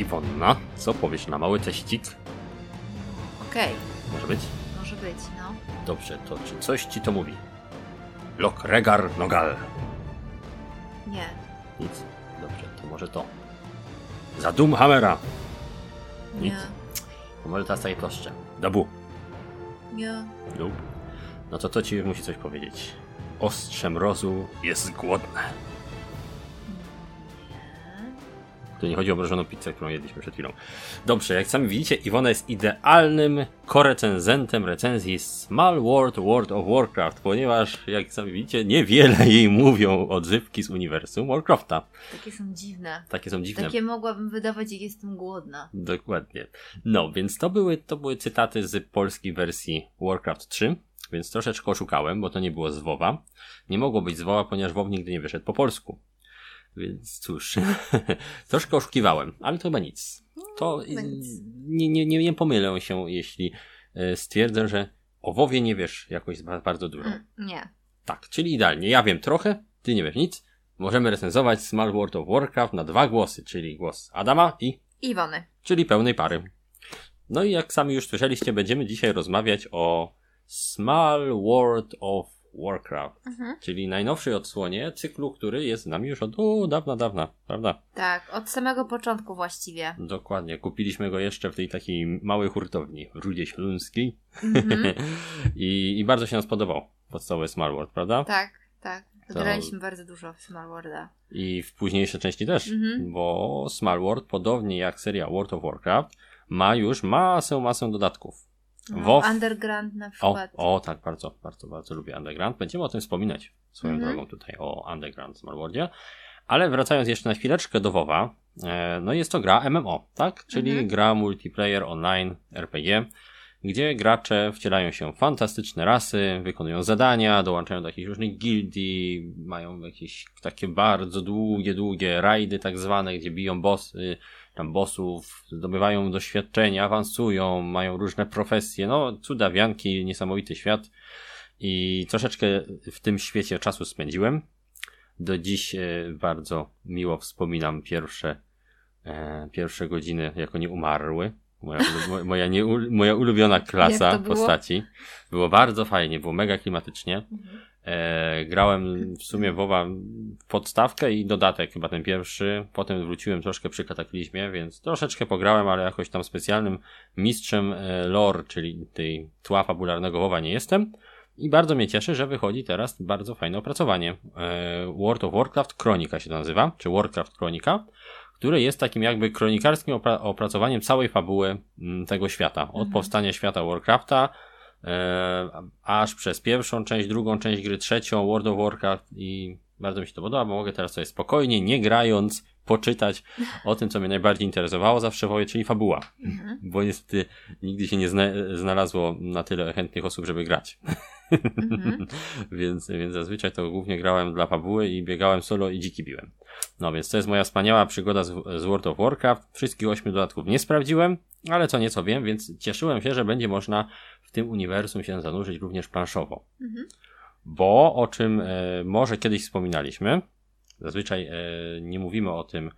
Iwonna, co powiesz na mały teścik? Okej, Może być? może być, no. Dobrze, to czy coś ci to mówi? Lok regar nogal. Nie. Nic? Dobrze, to może to. Za dum hamera. Nic. Nie. To może teraz takie prostsze. Dabu. Nie. Lub. No to to ci musi coś powiedzieć. Ostrze mrozu jest głodne. Tu nie chodzi o mrożoną pizzę, którą jedliśmy przed chwilą. Dobrze, jak sami widzicie, Iwona jest idealnym korecenzentem recenzji Small World World of Warcraft, ponieważ, jak sami widzicie, niewiele jej mówią odzywki z uniwersum Warcrafta. Takie są dziwne. Takie są dziwne. Takie mogłabym wydawać, jak jestem głodna. Dokładnie. No, więc to były, to były cytaty z polskiej wersji Warcraft 3, więc troszeczkę oszukałem, bo to nie było z WoWa. Nie mogło być z WoWa, ponieważ WoW nigdy nie wyszedł po polsku. Więc cóż, troszkę oszukiwałem, ale to chyba nic. To nic. nie, nie, nie, nie pomylę się, jeśli e, stwierdzę, że o WoWie nie wiesz jakoś ba- bardzo dużo. Mm, nie. Tak, czyli idealnie. Ja wiem trochę, ty nie wiesz nic. Możemy recenzować Small World of Warcraft na dwa głosy, czyli głos Adama i Iwony. czyli pełnej pary. No i jak sami już słyszeliście, będziemy dzisiaj rozmawiać o Small World of Warcraft, Mhm. czyli najnowszej odsłonie cyklu, który jest z nami już od o, dawna, dawna, prawda? Tak, od samego początku właściwie. Dokładnie, kupiliśmy go jeszcze w tej takiej małej hurtowni w Rudzie Śląskiej Mhm. I, i bardzo się nam spodobał podstawowy Small World, prawda? tak, tak. Graliśmy bardzo dużo w Small Worlda. I w późniejsze części też, Mhm. bo Small World, podobnie jak seria World of Warcraft, ma już masę, masę dodatków. No, WoW. Underground na O, przykład. o, tak, bardzo, bardzo, bardzo lubię Underground. Będziemy o tym wspominać swoją Mhm. drogą tutaj o Underground Small Worldzie. Ale wracając jeszcze na chwileczkę do WoWa, e, no jest to gra MMO, tak? Czyli Mhm. gra multiplayer online RPG, gdzie gracze wcielają się w fantastyczne rasy, wykonują zadania, dołączają do jakichś różnych gildii, mają jakieś takie bardzo długie, długie rajdy tak zwane, gdzie biją bossy, tam bossów, zdobywają doświadczenia, awansują, mają różne profesje, no cudawianki, niesamowity świat i troszeczkę w tym świecie czasu spędziłem. Do dziś e, bardzo miło wspominam pierwsze, e, pierwsze godziny jako nie umarły. Moja, moja, nie, moja ulubiona klasa było? postaci. Było bardzo fajnie, było mega klimatycznie. Mhm. E, grałem w sumie WoWa podstawkę i dodatek, chyba ten pierwszy. Potem wróciłem troszkę przy kataklizmie, więc troszeczkę pograłem, ale jakoś tam specjalnym mistrzem e, lore, czyli tej tła fabularnego WoWa nie jestem. I bardzo mnie cieszy, że wychodzi teraz bardzo fajne opracowanie. E, World of Warcraft Kronika się nazywa, czy Warcraft Kronika, które jest takim jakby kronikarskim opra- opracowaniem całej fabuły mm, tego świata. Od Mhm. powstania świata Warcrafta, aż przez pierwszą część, drugą część gry, trzecią, World of Warcraft i bardzo mi się to podoba, bo mogę teraz sobie spokojnie, nie grając, poczytać o tym, co mnie najbardziej interesowało zawsze w WoWie, czyli fabuła. Mhm. Bo niestety nigdy się nie zna- znalazło na tyle chętnych osób, żeby grać. Mhm. więc, więc zazwyczaj to głównie grałem dla fabuły i biegałem solo i dziki biłem. No więc to jest moja wspaniała przygoda z, z World of Warcraft. Wszystkich ośmiu dodatków nie sprawdziłem, ale co nieco wiem, więc cieszyłem się, że będzie można w tym uniwersum się zanurzyć również planszowo. Mhm. Bo o czym e, może kiedyś wspominaliśmy, zazwyczaj e, nie mówimy o tym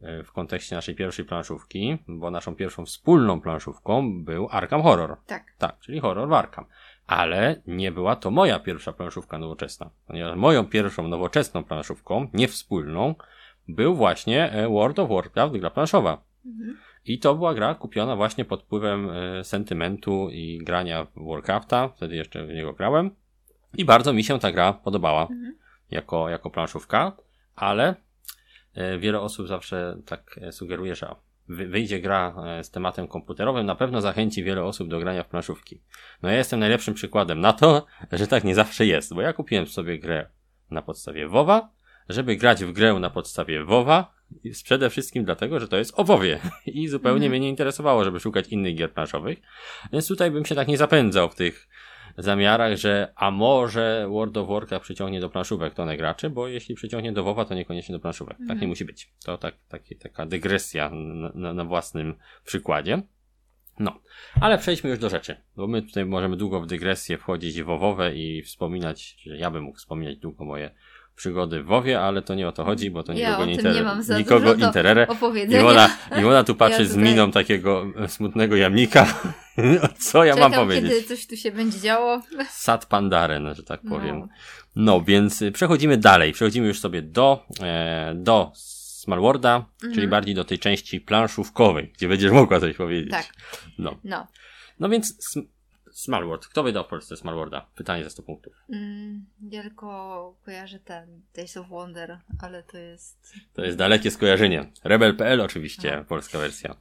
e, w kontekście naszej pierwszej planszówki, bo naszą pierwszą wspólną planszówką był Arkham Horror. Tak. Tak, czyli horror w Arkham. Ale nie była to moja pierwsza planszówka nowoczesna. Ponieważ moją pierwszą nowoczesną planszówką, nie wspólną, był właśnie World of Warcraft, gra planszowa. Mhm. I to była gra kupiona właśnie pod wpływem e, sentymentu i grania w Warcrafta. Wtedy jeszcze w niego grałem. I bardzo mi się ta gra podobała Mhm. jako, jako planszówka, ale e, wiele osób zawsze tak e, sugeruje, że wy- wyjdzie gra z tematem komputerowym, na pewno zachęci wiele osób do grania w planszówki. No ja jestem najlepszym przykładem na to, że tak nie zawsze jest, bo ja kupiłem sobie grę na podstawie WoWa, żeby grać w grę na podstawie WoWa, przede wszystkim dlatego, że to jest o WoWie i zupełnie Mhm. mnie nie interesowało, żeby szukać innych gier planszowych, więc tutaj bym się tak nie zapędzał w tych zamiarach, że a może World of Warcraft przyciągnie do planszówek tonę graczy, bo jeśli przyciągnie do WoWa, to niekoniecznie do planszówek. Tak Mhm. nie musi być. To tak, taki, taka dygresja na, na, na własnym przykładzie. No, ale przejdźmy już do rzeczy, bo my tutaj możemy długo w dygresję wchodzić wowowe i wspominać, że ja bym mógł wspominać długo moje przygody w WoWie, ale to nie o to chodzi, bo to Ja nikogo nie, inter... nie mam nikogo interere. Iwona, Iwona tu patrzy Ja z tutaj- miną takiego e, smutnego jamnika. Co ja mam Czekam, powiedzieć? kiedy coś tu się będzie działo. Sad Pandaren, że tak No. powiem. No, więc y, przechodzimy dalej. Przechodzimy już sobie do, e, do Smallworda, Mhm. czyli bardziej do tej części planszówkowej, gdzie będziesz mogła coś powiedzieć. Tak. No, No. no więc sm- Smallworld. Kto wydał w Polsce Smallworda? Pytanie za 100 punktów. Mm, ja tylko kojarzę ten Days of Wonder, ale to jest... To jest dalekie skojarzenie. Rebel.pl oczywiście, Aha. polska wersja.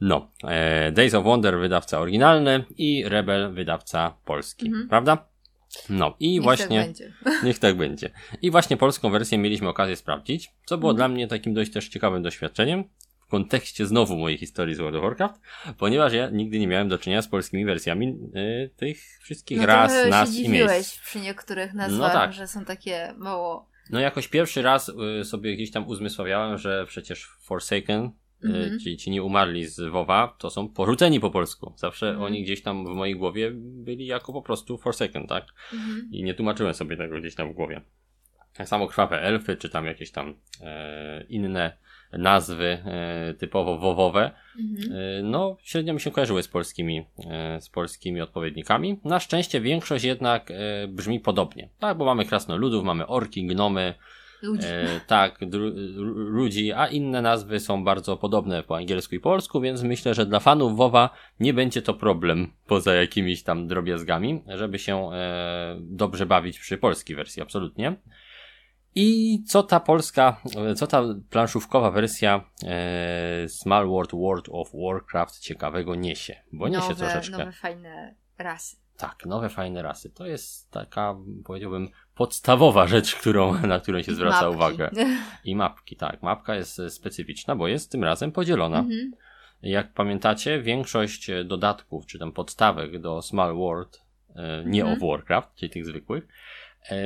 No, e, Days of Wonder wydawca oryginalny i Rebel wydawca polski, Mhm. prawda? No i Niech właśnie... Tak. Niech tak będzie. I właśnie polską wersję mieliśmy okazję sprawdzić, co było Mhm. dla mnie takim dość też ciekawym doświadczeniem kontekście znowu mojej historii z World of Warcraft, ponieważ ja nigdy nie miałem do czynienia z polskimi wersjami y, tych wszystkich No ras, nas i miejsc. przy niektórych nazwach, tak. że są takie mało... No jakoś pierwszy raz y, sobie gdzieś tam uzmysławiałem, że przecież Forsaken, y, Mhm. czyli ci nie umarli z WoWa, to są porzuceni po polsku. Zawsze Mhm. oni gdzieś tam w mojej głowie byli jako po prostu Forsaken, tak? Mhm. I nie tłumaczyłem sobie tego gdzieś tam w głowie. Tak samo krwawe elfy, czy tam jakieś tam e, inne nazwy e, typowo wowowe, Mhm. e, no średnio mi się kojarzyły z polskimi, e, z polskimi odpowiednikami. Na szczęście większość jednak brzmi podobnie, tak, bo mamy krasnoludów, mamy orki, gnomy, Ludzi. e, tak, ludzi, a inne nazwy są bardzo podobne po angielsku i polsku, więc myślę, że dla fanów WoWa nie będzie to problem, poza jakimiś tam drobiazgami, żeby się e, dobrze bawić przy polskiej wersji, absolutnie. I co ta polska, co ta planszówkowa wersja e, Small World World of Warcraft ciekawego niesie? Bo niesie nowe, troszeczkę. nowe fajne rasy. Tak, nowe fajne rasy. To jest taka, powiedziałbym, podstawowa rzecz, którą, na którą się zwraca Mapki. uwagę. I mapki, tak. Mapka jest e, specyficzna, bo jest tym razem podzielona. Mhm. Jak pamiętacie, większość e, dodatków, czy tam podstawek do Small World, e, nie Mhm. of Warcraft, czyli tych zwykłych,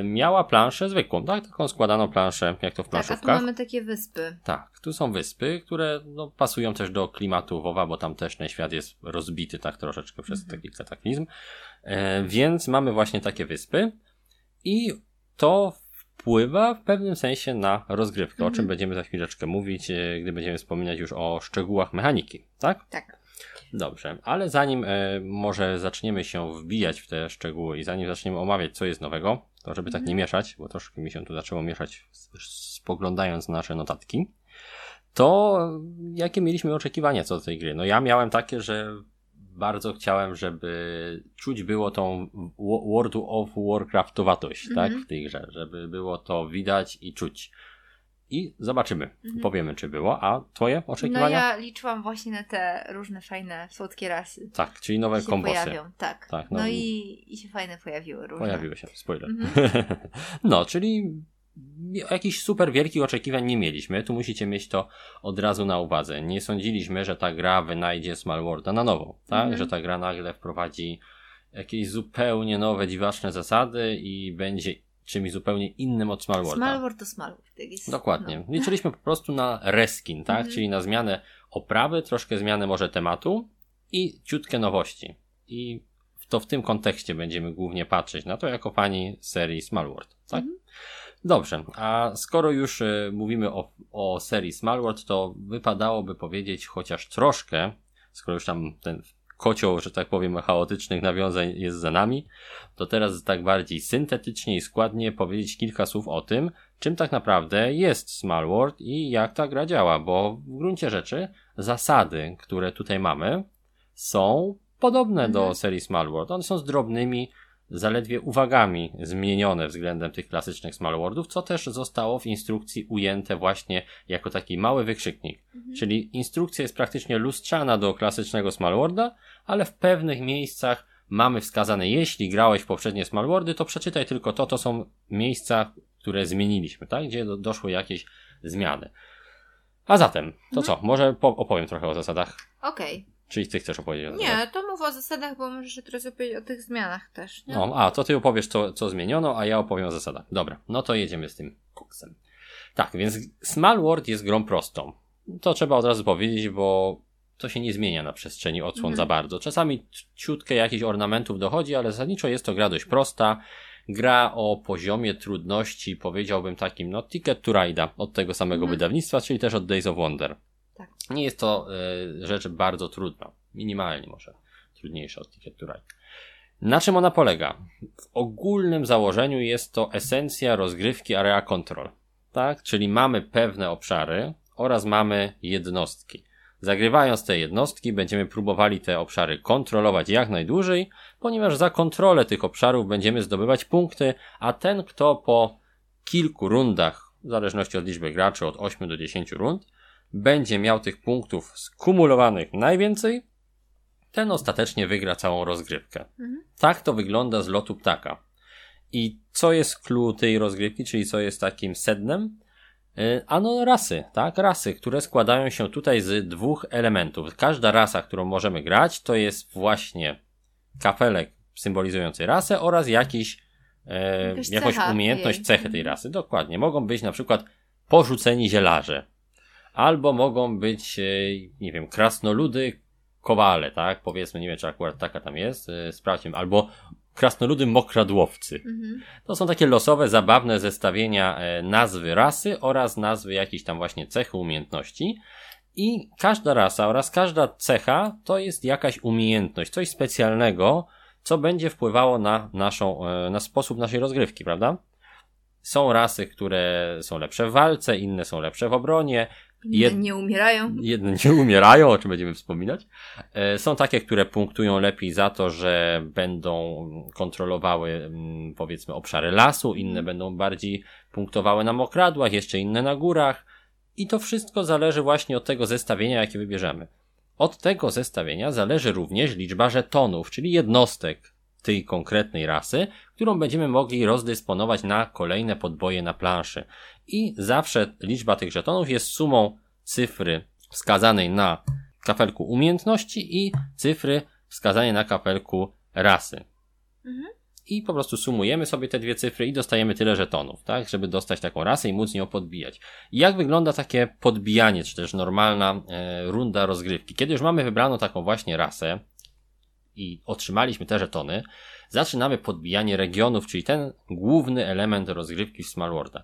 miała planszę zwykłą, tak? Taką składaną planszę, jak to w Tak, a tu planszówkach. mamy takie wyspy. Tak, tu są wyspy, które no, pasują też do klimatu WoWa, bo tam też ten świat jest rozbity tak troszeczkę przez Mhm. taki kataklizm. E, więc mamy właśnie takie wyspy i to wpływa w pewnym sensie na rozgrywkę, o czym Mhm. będziemy za chwileczkę mówić, e, gdy będziemy wspominać już o szczegółach mechaniki, tak? Tak. Dobrze, ale zanim e, może zaczniemy się wbijać w te szczegóły i zanim zaczniemy omawiać, co jest nowego, to żeby tak nie Mhm. mieszać, bo troszkę mi się tu zaczęło mieszać spoglądając na nasze notatki, to jakie mieliśmy oczekiwania co do tej gry? No ja miałem takie, że bardzo chciałem, żeby czuć było tą Wo- World of Warcraftowatość, tak, Mhm. w tej grze, żeby było to widać i czuć. I zobaczymy, Mhm. powiemy czy było, a twoje No oczekiwania? ja liczyłam właśnie na te różne fajne, słodkie rasy. Tak, czyli nowe się kombosy. pojawią, tak. Tak, no. no i, i się fajne pojawiły różne. Pojawiły się, spoiler. Mhm. no, czyli jakichś super wielkich oczekiwań nie mieliśmy. Tu musicie mieć to od razu na uwadze. Nie sądziliśmy, że ta gra wynajdzie Small Worlda na nowo, tak? Mhm. Że ta gra nagle wprowadzi jakieś zupełnie nowe, dziwaczne zasady i będzie czymś zupełnie innym od Small Worlda. Small World to Small World. tak jest. Dokładnie. No. Liczyliśmy po prostu na reskin, tak? Mhm. Czyli na zmianę oprawy, troszkę zmianę może tematu i ciutkie nowości. I to w tym kontekście będziemy głównie patrzeć na to jako fani serii Small World, tak? Mhm. Dobrze, a skoro już e, mówimy o, o serii Small World, to wypadałoby powiedzieć chociaż troszkę, skoro już tam ten kocioł, że tak powiem, chaotycznych nawiązań jest za nami, to teraz tak bardziej syntetycznie i składnie powiedzieć kilka słów o tym, czym tak naprawdę jest Small World i jak ta gra działa, bo w gruncie rzeczy zasady, które tutaj mamy, są podobne do Mhm. serii Small World. One są z drobnymi, zaledwie uwagami zmienione względem tych klasycznych Small Worldów, co też zostało w instrukcji ujęte właśnie jako taki mały wykrzyknik. Mhm. Czyli instrukcja jest praktycznie lustrzana do klasycznego Small Worlda, ale w pewnych miejscach mamy wskazane, jeśli grałeś w poprzednie Small Worldy, to przeczytaj tylko to, to są miejsca, które zmieniliśmy, tak? Gdzie do, doszły jakieś zmiany. A zatem, to Mhm. co? Może po, opowiem trochę o zasadach. Okej. Czyli ty chcesz opowiedzieć o? Nie, to mów o zasadach, bo możesz teraz opowiedzieć o tych zmianach też, nie? No, a to ty opowiesz, co, co zmieniono, a ja opowiem o zasadach. Dobra, no to jedziemy z tym koksem. Tak, więc Small World jest grą prostą. To trzeba od razu powiedzieć, bo to się nie zmienia na przestrzeni odsłon Mhm. za bardzo. Czasami ciutkę jakichś ornamentów dochodzi, ale zasadniczo jest to gra dość prosta. gra o poziomie trudności, powiedziałbym takim, no Ticket to Ride'a od tego samego Mhm. wydawnictwa, czyli też od Days of Wonder. Tak. Nie jest to e, rzecz bardzo trudna, minimalnie może trudniejsza od Ticket to Ride. Na czym ona polega? W ogólnym założeniu jest to esencja rozgrywki Area Control, tak? Czyli mamy pewne obszary oraz mamy jednostki. Zagrywając te jednostki, będziemy próbowali te obszary kontrolować jak najdłużej, ponieważ za kontrolę tych obszarów będziemy zdobywać punkty, a ten, kto po kilku rundach, w zależności od liczby graczy, od 8 do 10 rund, będzie miał tych punktów skumulowanych najwięcej, ten ostatecznie wygra całą rozgrywkę. Mhm. Tak to wygląda z lotu ptaka. I co jest clue tej rozgrywki, czyli co jest takim sednem? Y, Ano rasy, tak? Rasy, które składają się tutaj z dwóch elementów. Każda rasa, którą możemy grać, to jest właśnie kafelek symbolizujący rasę oraz jakiś, e, jakąś umiejętność, jej. cechę tej Mhm. rasy. Dokładnie. Mogą być na przykład porzuceni zielarze. Albo mogą być, e, nie wiem, krasnoludy, kowale, tak? Powiedzmy, nie wiem, czy akurat taka tam jest, e, sprawdźmy. Albo krasnoludy mokradłowcy. Mhm. To są takie losowe, zabawne zestawienia e, nazwy rasy oraz nazwy jakichś tam właśnie cechy, umiejętności. I każda rasa oraz każda cecha to jest jakaś umiejętność, coś specjalnego, co będzie wpływało na naszą, na sposób naszej rozgrywki, prawda? Są rasy, które są lepsze w walce, inne są lepsze w obronie, Jed- Nie umierają. Jedne nie umierają, o czym będziemy wspominać. E, Są takie, które punktują lepiej za to, że będą kontrolowały, mm, powiedzmy, obszary lasu, inne będą bardziej punktowały na mokradłach, jeszcze inne na górach. I to wszystko zależy właśnie od tego zestawienia, jakie wybierzemy. Od tego zestawienia zależy również liczba żetonów, czyli jednostek tej konkretnej rasy, którą będziemy mogli rozdysponować na kolejne podboje na planszy. I zawsze liczba tych żetonów jest sumą cyfry wskazanej na kafelku umiejętności i cyfry wskazanej na kafelku rasy. Mhm. I po prostu sumujemy sobie te dwie cyfry i dostajemy tyle żetonów, tak, żeby dostać taką rasę i móc nią podbijać. I jak wygląda takie podbijanie, czy też normalna e, runda rozgrywki? Kiedy już mamy wybraną taką właśnie rasę i otrzymaliśmy te żetony, zaczynamy podbijanie regionów, czyli ten główny element rozgrywki w Smallworda.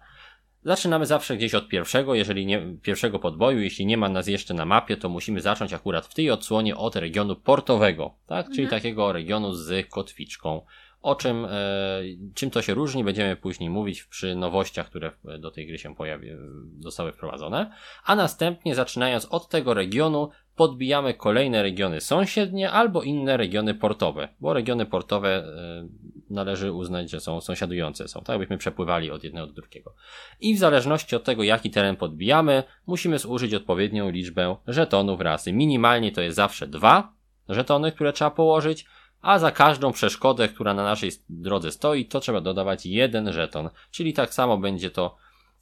Zaczynamy zawsze gdzieś od pierwszego, jeżeli nie, pierwszego podboju, jeśli nie ma nas jeszcze na mapie, to musimy zacząć akurat w tej odsłonie od regionu portowego, tak? Czyli Mhm. takiego regionu z kotwiczką. O czym, e, czym to się różni, będziemy później mówić przy nowościach, które do tej gry się pojawi, zostały wprowadzone. A następnie, zaczynając od tego regionu, podbijamy kolejne regiony sąsiednie albo inne regiony portowe, bo regiony portowe e, należy uznać, że są sąsiadujące, są tak, byśmy przepływali od jednego do drugiego. I w zależności od tego, jaki teren podbijamy, musimy zużyć odpowiednią liczbę żetonów rasy. Minimalnie to jest zawsze dwa żetony, które trzeba położyć, a za każdą przeszkodę, która na naszej drodze stoi, to trzeba dodawać jeden żeton. Czyli tak samo będzie to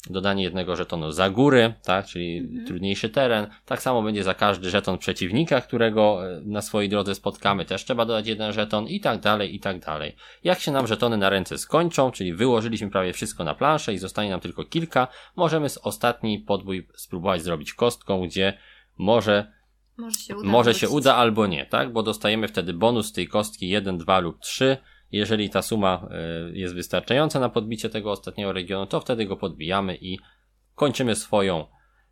dodanie jednego żetonu za góry, tak, czyli Mhm. trudniejszy teren. Tak samo będzie za każdy żeton przeciwnika, którego e, na swojej drodze spotkamy, też trzeba dodać jeden żeton i tak dalej, i tak dalej. Jak się nam żetony na ręce skończą, czyli wyłożyliśmy prawie wszystko na planszę i zostanie nam tylko kilka, możemy z ostatni podbój spróbować zrobić kostką, gdzie może Może się uda. może się uda albo nie, tak? Bo dostajemy wtedy bonus tej kostki 1, 2 lub 3. Jeżeli ta suma y, jest wystarczająca na podbicie tego ostatniego regionu, to wtedy go podbijamy i kończymy swoją,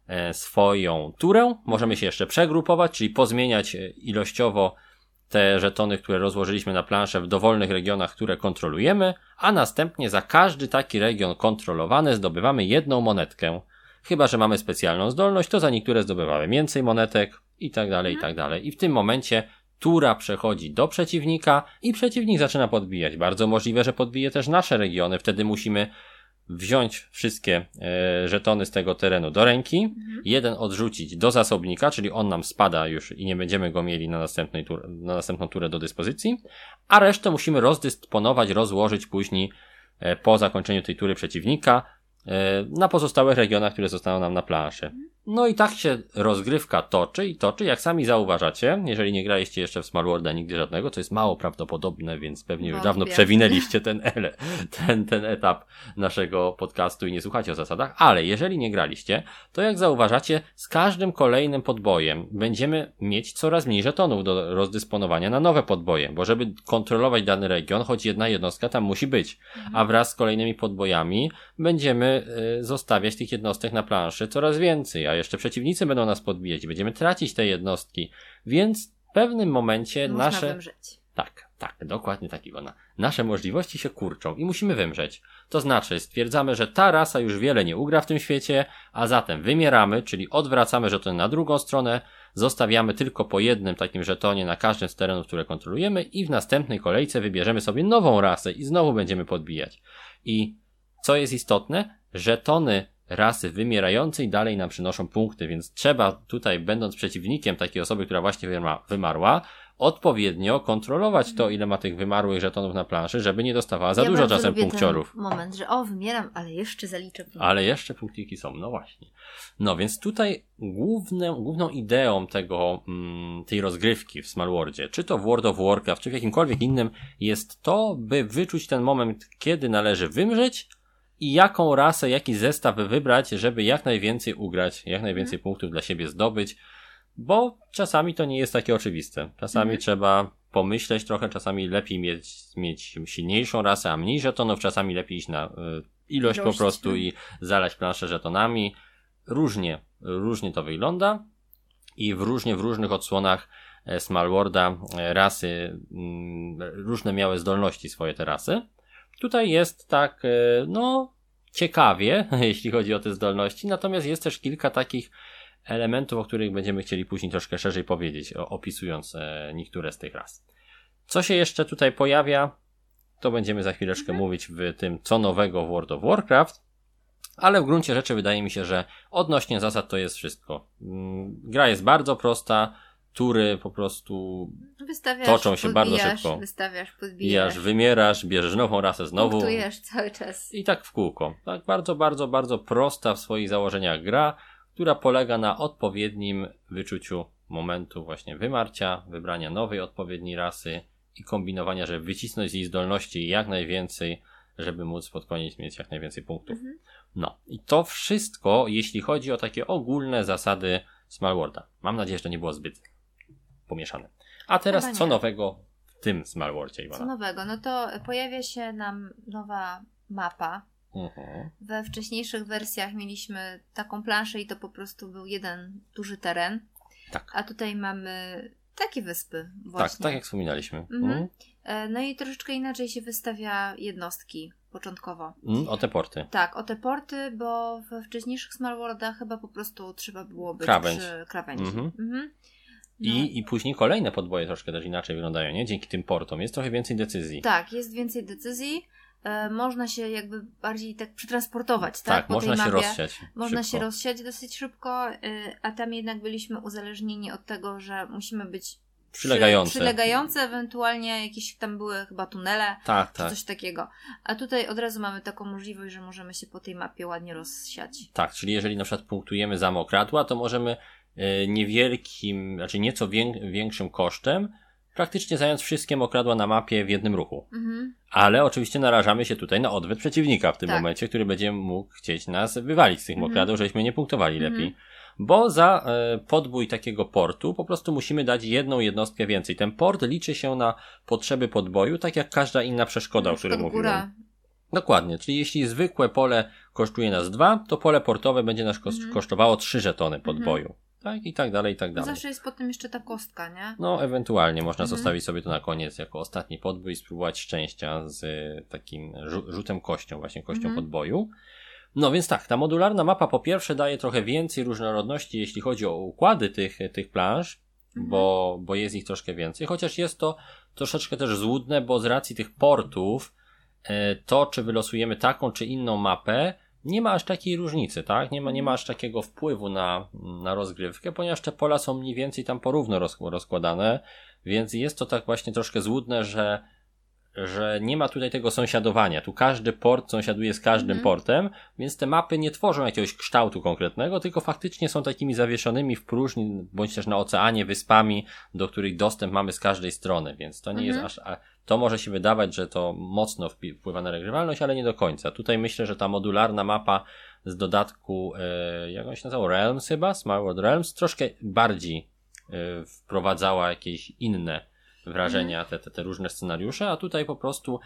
e, swoją turę. Możemy się jeszcze przegrupować, czyli pozmieniać e, ilościowo te żetony, które rozłożyliśmy na planszę w dowolnych regionach, które kontrolujemy, a następnie za każdy taki region kontrolowany zdobywamy jedną monetkę. Chyba, że mamy specjalną zdolność, to za niektóre zdobywamy więcej monetek i tak dalej, i tak dalej. I w tym momencie tura przechodzi do przeciwnika i przeciwnik zaczyna podbijać. Bardzo możliwe, że podbije też nasze regiony. Wtedy musimy wziąć wszystkie e, żetony z tego terenu do ręki, Mhm. jeden odrzucić do zasobnika, czyli on nam spada już i nie będziemy go mieli na, następnej tur- na następną turę do dyspozycji, a resztę musimy rozdysponować, rozłożyć później e, po zakończeniu tej tury przeciwnika e, na pozostałych regionach, które zostaną nam na planszy. No i tak się rozgrywka toczy i toczy, jak sami zauważacie, jeżeli nie graliście jeszcze w Small Worlda nigdy żadnego, co jest mało prawdopodobne, więc pewnie już No, dawno przewinęliście ten, ele, ten, ten etap naszego podcastu i nie słuchacie o zasadach, ale jeżeli nie graliście, to jak zauważacie, z każdym kolejnym podbojem będziemy mieć coraz mniej żetonów do rozdysponowania na nowe podboje, bo żeby kontrolować dany region, choć jedna jednostka tam musi być, a wraz z kolejnymi podbojami będziemy y, zostawiać tych jednostek na planszy coraz więcej, a jeszcze przeciwnicy będą nas podbijać i będziemy tracić te jednostki, więc w pewnym momencie Można nasze... wymrzeć. Tak, tak, dokładnie tak Iwona. Nasze możliwości się kurczą i musimy wymrzeć. To znaczy, stwierdzamy, że ta rasa już wiele nie ugra w tym świecie, a zatem wymieramy, czyli odwracamy żeton na drugą stronę, zostawiamy tylko po jednym takim żetonie na każdym z terenów, które kontrolujemy i w następnej kolejce wybierzemy sobie nową rasę i znowu będziemy podbijać. I co jest istotne, żetony rasy wymierającej dalej nam przynoszą punkty, więc trzeba tutaj, będąc przeciwnikiem takiej osoby, która właśnie wyma- wymarła, odpowiednio kontrolować to, ile ma tych wymarłych żetonów na planszy, żeby nie dostawała za ja dużo czasem punkciorów. Moment, że o, wymieram, ale jeszcze zaliczę punkt. Ale jeszcze punktiki są, no właśnie. No więc tutaj główne, główną ideą tego, mm, tej rozgrywki w Small Worldzie, czy to w World of Warcraft, czy w jakimkolwiek innym, jest to, by wyczuć ten moment, kiedy należy wymrzeć i jaką rasę, jaki zestaw wybrać, żeby jak najwięcej ugrać, jak najwięcej punktów dla siebie zdobyć, bo czasami to nie jest takie oczywiste. Czasami Mhm. trzeba pomyśleć trochę, czasami lepiej mieć, mieć silniejszą rasę, a mniej żetonów, czasami lepiej iść na y, ilość, po Ilość, prostu no. i zalać planszę żetonami. Różnie, różnie to wygląda i w różnie w różnych odsłonach e, Small Worlda e, rasy, mm, różne miały zdolności swoje te rasy. Tutaj jest tak, e, no, ciekawie, jeśli chodzi o te zdolności, natomiast jest też kilka takich elementów, o których będziemy chcieli później troszkę szerzej powiedzieć, opisując e, niektóre z tych ras. Co się jeszcze tutaj pojawia, to będziemy za chwileczkę mówić w tym, co nowego w World of Warcraft, ale w gruncie rzeczy wydaje mi się, że odnośnie zasad to jest wszystko. Mm, Gra jest bardzo prosta, tury po prostu Wystawiasz, toczą się bardzo szybko. Wystawiasz, bijasz, podbijasz, wymierasz, bierzesz nową rasę znowu. punktujesz cały czas. I tak w kółko. Tak bardzo, bardzo, bardzo prosta w swoich założeniach gra, która polega na odpowiednim wyczuciu momentu właśnie wymarcia, wybrania nowej odpowiedniej rasy i kombinowania, żeby wycisnąć z jej zdolności jak najwięcej, żeby móc pod koniec mieć jak najwięcej punktów. Mhm. No i to wszystko, jeśli chodzi o takie ogólne zasady Small Worlda. Mam nadzieję, że to nie było zbyt pomieszane. A teraz co nowego w tym Small Worldzie, Co Iwana? nowego? No to pojawia się nam nowa mapa. Mhm. We wcześniejszych wersjach mieliśmy taką planszę i to po prostu był jeden duży teren. Tak. A tutaj mamy takie wyspy Tak, właśnie. tak jak wspominaliśmy. Mhm. Mhm. E, No i troszeczkę inaczej się wystawia jednostki początkowo. Mm, o te porty. Tak, o te porty, bo we wcześniejszych Small Worldach chyba po prostu trzeba było być Krawędź. przy krawędzi. Mhm. Mhm. No, I, I później kolejne podboje troszkę też inaczej wyglądają, nie? Dzięki tym portom jest trochę więcej decyzji. Tak, jest więcej decyzji. E, można się jakby bardziej tak przetransportować, tak? Tak, po można się rozsiać. Można szybko. się rozsiać dosyć szybko, y, a tam jednak byliśmy uzależnieni od tego, że musimy być przy- Przylegające. Przylegające, ewentualnie jakieś tam były chyba tunele, Tak, czy tak. coś takiego. A tutaj od razu mamy taką możliwość, że możemy się po tej mapie ładnie rozsiać. Tak, czyli jeżeli na przykład punktujemy za mokradła, to możemy e, niewielkim, znaczy nieco wię- większym kosztem praktycznie zająć wszystkie mokradła na mapie w jednym ruchu. Mhm. Ale oczywiście narażamy się tutaj na odwet przeciwnika w tym Tak. momencie, który będzie mógł chcieć nas wywalić z tych Mhm. mokradł, żebyśmy nie punktowali Mhm. lepiej. Bo za e, podbój takiego portu po prostu musimy dać jedną jednostkę więcej. Ten port liczy się na potrzeby podboju, tak jak każda inna przeszkoda, o której mówiłem. góra. Dokładnie, czyli jeśli zwykłe pole kosztuje nas dwa, to pole portowe będzie nas Mhm. kosztowało trzy żetony podboju. Tak, i tak dalej, i tak dalej. zawsze jest potem jeszcze ta kostka, nie? No, ewentualnie można Mhm. zostawić sobie to na koniec jako ostatni podbój i spróbować szczęścia z y, takim rzu- rzutem kością, właśnie kością Mhm. podboju. No więc tak, ta modularna mapa po pierwsze daje trochę więcej różnorodności, jeśli chodzi o układy tych, tych planż, Mhm. bo, bo jest ich troszkę więcej, chociaż jest to troszeczkę też złudne, bo z racji tych portów, e, to czy wylosujemy taką czy inną mapę, nie ma aż takiej różnicy, tak? Nie ma, nie ma aż takiego wpływu na, na rozgrywkę, ponieważ te pola są mniej więcej tam porówno roz, rozkładane, więc jest to tak właśnie troszkę złudne, że że nie ma tutaj tego sąsiadowania. Tu każdy port sąsiaduje z każdym Mhm. portem, więc te mapy nie tworzą jakiegoś kształtu konkretnego, tylko faktycznie są takimi zawieszonymi w próżni, bądź też na oceanie, wyspami, do których dostęp mamy z każdej strony, więc to nie Mhm. jest aż, a to może się wydawać, że to mocno wpływa na regrywalność, ale nie do końca. Tutaj myślę, że ta modularna mapa z dodatku, e, jak on się nazywał, Realms chyba, Smart World Realms, troszkę bardziej e, wprowadzała jakieś inne wrażenia, te, te, te różne scenariusze, a tutaj po prostu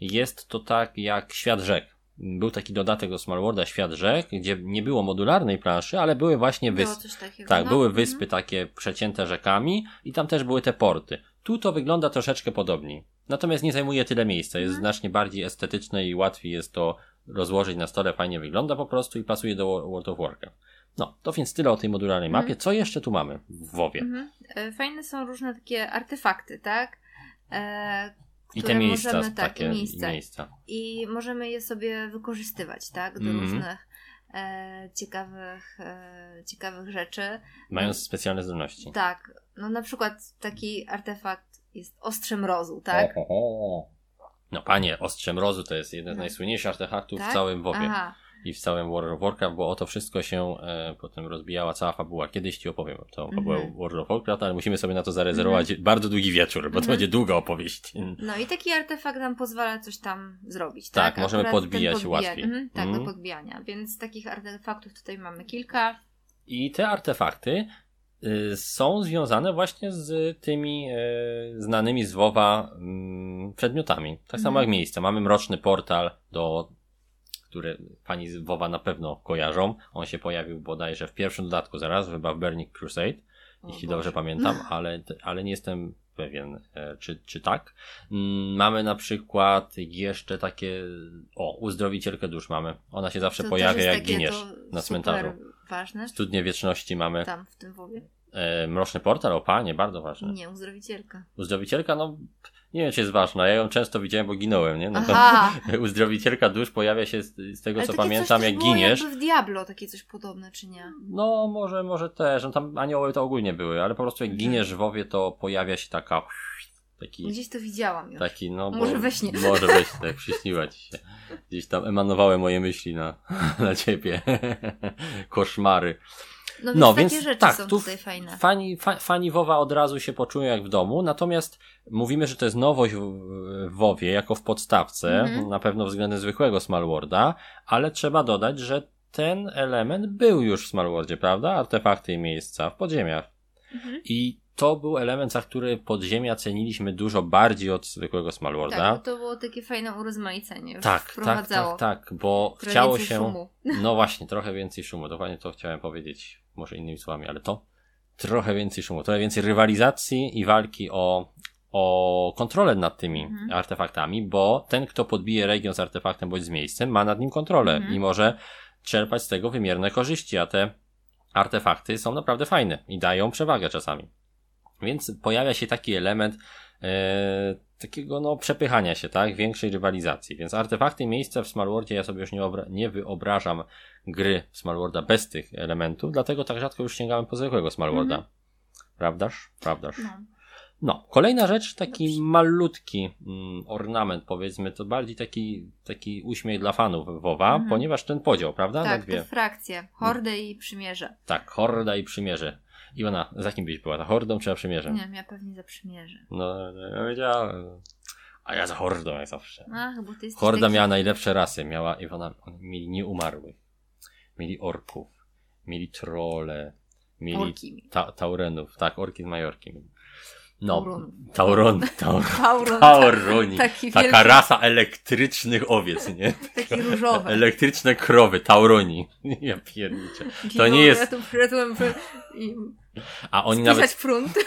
jest to tak jak Świat Rzek. Był taki dodatek do Small Worlda Świat Rzek, gdzie nie było modularnej planszy, ale były właśnie wyspy. Tak, no. były Mhm. wyspy takie przecięte rzekami i tam też były te porty. Tu to wygląda troszeczkę podobniej. Natomiast nie zajmuje tyle miejsca, jest Mhm. znacznie bardziej estetyczne i łatwiej jest to rozłożyć na stole, fajnie wygląda po prostu i pasuje do Wo- World of Warcraft. No, to więc tyle o tej modularnej Mhm. mapie. Co jeszcze tu mamy w WoWie? Mhm. E, Fajne są różne takie artefakty, tak? E, I te miejsca, możemy, tak, takie i miejsca. miejsca. I możemy je sobie wykorzystywać, tak? Do Mhm. różnych e, ciekawych, e, ciekawych rzeczy. Mają specjalne zdolności. Tak, no na przykład taki artefakt jest ostrze mrozu, tak? O, o, o. No panie, Ostrze Mrozu to jest jeden z No. najsłynniejszych artefaktów w Tak? całym WoWie. Aha, i w całym World of Warcraft, bo o to wszystko się e, potem rozbijała cała fabuła. Kiedyś ci opowiem tą fabułę Mhm. World of Warcraft, ale musimy sobie na to zarezerwować bardzo długi wieczór, bo to Mhm. będzie długa opowieść. no i taki artefakt nam pozwala coś tam zrobić, Tak, tak? możemy podbijać podbija- łatwiej. Mhm, tak, Mhm. do podbijania. Więc takich artefaktów tutaj mamy kilka. I te artefakty y, są związane właśnie z tymi y, znanymi z WoWa mm, przedmiotami. Tak samo Mhm. jak miejsce. Mamy mroczny portal do które pani z WoWa na pewno kojarzą. On się pojawił bodajże w pierwszym dodatku zaraz, chyba w Burning Crusade. O jeśli Boże. dobrze pamiętam, ale, ale nie jestem pewien, e, czy, czy tak. Mm, Mamy na przykład jeszcze takie, o, uzdrowicielkę dusz mamy. Ona się zawsze To pojawia, jak takie giniesz na cmentarzu. ważne. Studnie wieczności mamy. Tam w tym WoWie. E, mroczny portal, o panie, bardzo ważne. Nie, uzdrowicielka. Uzdrowicielka, no, nie wiem, czy jest ważna. Ja ją często widziałem, bo ginąłem, nie? No to uzdrowicielka dusz pojawia się z, z tego, Ale co pamiętam, jak było giniesz. jakby w Diablo takie coś podobne, czy nie? No, może, może też. No, tam anioły to ogólnie były, ale po prostu jak giniesz w WoWie, to pojawia się taka, taki Gdzieś to widziałam już. Taki, no. Może we śnie. Może we śnie, tak przyśniła ci się. Gdzieś tam emanowały moje myśli na, na ciebie. Koszmary. No więc No, takie więc rzeczy tak, są tu tutaj fajne. Fani, fa, fani WoWa od razu się poczują jak w domu, natomiast mówimy, że to jest nowość w, WoWie, jako w podstawce, Mhm. na pewno względem zwykłego Smallworda, ale trzeba dodać, że ten element był już w Smallwordzie, prawda? Artefakty i miejsca w podziemiach. Mhm. I to był element, za który podziemia ceniliśmy dużo bardziej od zwykłego Smallworda. Tak, to było takie fajne urozmaicenie. Tak, tak, tak, tak, bo Trochę chciało się. Szumu. No właśnie, trochę więcej szumu. Dokładnie to chciałem powiedzieć, może innymi słowami, ale to trochę więcej szumu, trochę więcej rywalizacji i walki o, o kontrolę nad tymi Mhm. artefaktami, bo ten, kto podbije region z artefaktem bądź z miejscem, ma nad nim kontrolę Mhm. i może czerpać z tego wymierne korzyści, a te artefakty są naprawdę fajne i dają przewagę czasami. Więc pojawia się taki element e, takiego no przepychania się, tak? Większej rywalizacji. Więc artefakty i miejsca w Smallwordzie ja sobie już nie, nie wyobrażam gry Smallworda bez tych elementów, dlatego tak rzadko już sięgamy po zwykłego Smallworda. Mhm. Prawdaż? Prawdaż. No. No, kolejna rzecz, taki Dobrze. malutki mm, ornament, powiedzmy, to bardziej taki, taki uśmiech dla fanów WoWa, Mhm. ponieważ ten podział, prawda? na Tak, dwie. te frakcje. Hordę i przymierze. Tak, horda i przymierze. Iwona, za kim byś była? Za hordą czy za przymierzem? Nie wiem, ja pewnie za przymierze. No, no, ja wiedziałem. A ja za hordą jak zawsze. Ach, bo ty jesteś Horda taki... miała najlepsze rasy. Miała Iwona, mieli nieumarłych. Mieli orków. Mieli trole. Mieli Orki. ta, taurenów. Tak, orki z Majorki. No, tauron, taur, Tauron. tauroni. Taki Taka wielki, rasa elektrycznych owiec, nie? taki różowy. Elektryczne krowy, tauroni. Ja pierniczę. To nie no, jest- Ja tu przyszedłem przy- i A oni spisać nawet front.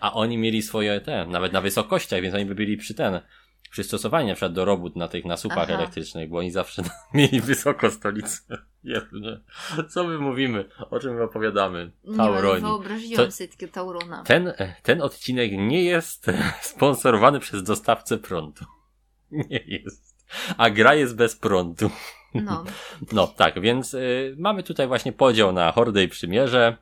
A oni mieli swoje te, nawet na wysokościach, więc oni by byli przy ten, przystosowani na przykład do robót na tych nasupach Aha. elektrycznych, bo oni zawsze mieli wysoko stolicę. Jezu, nie. Co my mówimy? O czym my opowiadamy? Nie, nie Tauroni. wyobraziłam To- sobie takiego Taurona. Ten, ten odcinek nie jest sponsorowany przez dostawcę prądu. Nie jest. A gra jest bez prądu. No. No tak, więc y, mamy tutaj właśnie podział na hordę i przymierze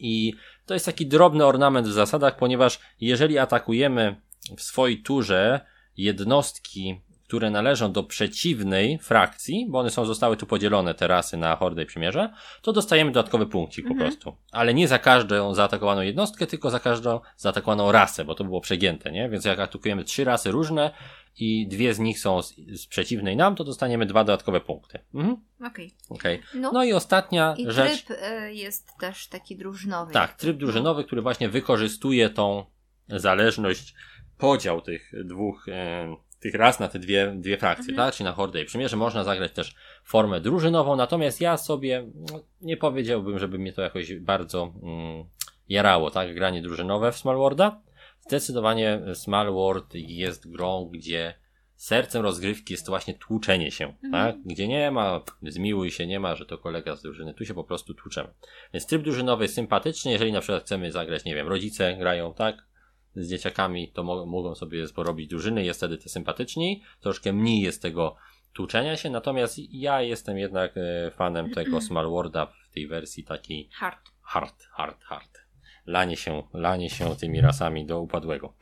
i to jest taki drobny ornament w zasadach, ponieważ jeżeli atakujemy w swojej turze jednostki, które należą do przeciwnej frakcji, bo one są, zostały tu podzielone, te rasy na Hordę i Przymierze, to dostajemy dodatkowy punkcik po Mhm. prostu. Ale nie za każdą zaatakowaną jednostkę, tylko za każdą zaatakowaną rasę, bo to było przegięte, nie? Więc jak atakujemy trzy rasy różne i dwie z nich są z, z przeciwnej nam, to dostaniemy dwa dodatkowe punkty. Mhm. Okej. Okej. No, No i ostatnia i rzecz. tryb y, jest też taki drużynowy. Tak, tryb drużynowy, który właśnie wykorzystuje tą zależność, podział tych dwóch, e, tych ras na te dwie, dwie frakcje, Mhm. tak? Czyli na Hordę i Przymierze można zagrać też formę drużynową, natomiast ja sobie no, nie powiedziałbym, żeby mnie to jakoś bardzo mm, jarało, tak? Granie drużynowe w Small Worlda. Zdecydowanie Small World jest grą, gdzie sercem rozgrywki jest to właśnie tłuczenie się, Mhm. tak? Gdzie nie ma, zmiłuj się, nie ma, że to kolega z drużyny, tu się po prostu tłuczemy. Więc tryb drużynowy jest sympatyczny, jeżeli na przykład chcemy zagrać, nie wiem, rodzice grają, tak? Z dzieciakami, to mo- mogą sobie porobić drużyny, jest wtedy to sympatyczniej, troszkę mniej jest tego tłuczenia się, natomiast ja jestem jednak e, fanem tego Small Worlda w tej wersji takiej Hard. hard, hard, hard. Lanie się, lanie się tymi rasami do upadłego.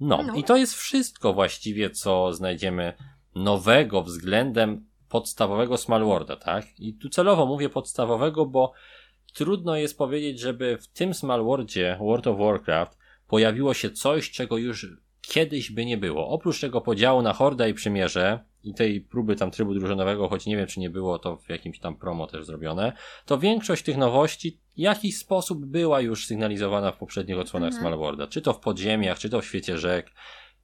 No, No. i to jest wszystko właściwie, co znajdziemy nowego względem podstawowego Small Worlda, tak? I tu celowo mówię podstawowego, bo trudno jest powiedzieć, żeby w tym Small Worldzie, World of Warcraft, pojawiło się coś, czego już kiedyś by nie było. Oprócz tego podziału na Horda i Przymierze i tej próby tam trybu drużynowego, choć nie wiem, czy nie było to w jakimś tam promo też zrobione, to większość tych nowości w jakiś sposób była już sygnalizowana w poprzednich odsłonach Mhm. Small Worlda. Czy to w podziemiach, czy to w świecie rzek.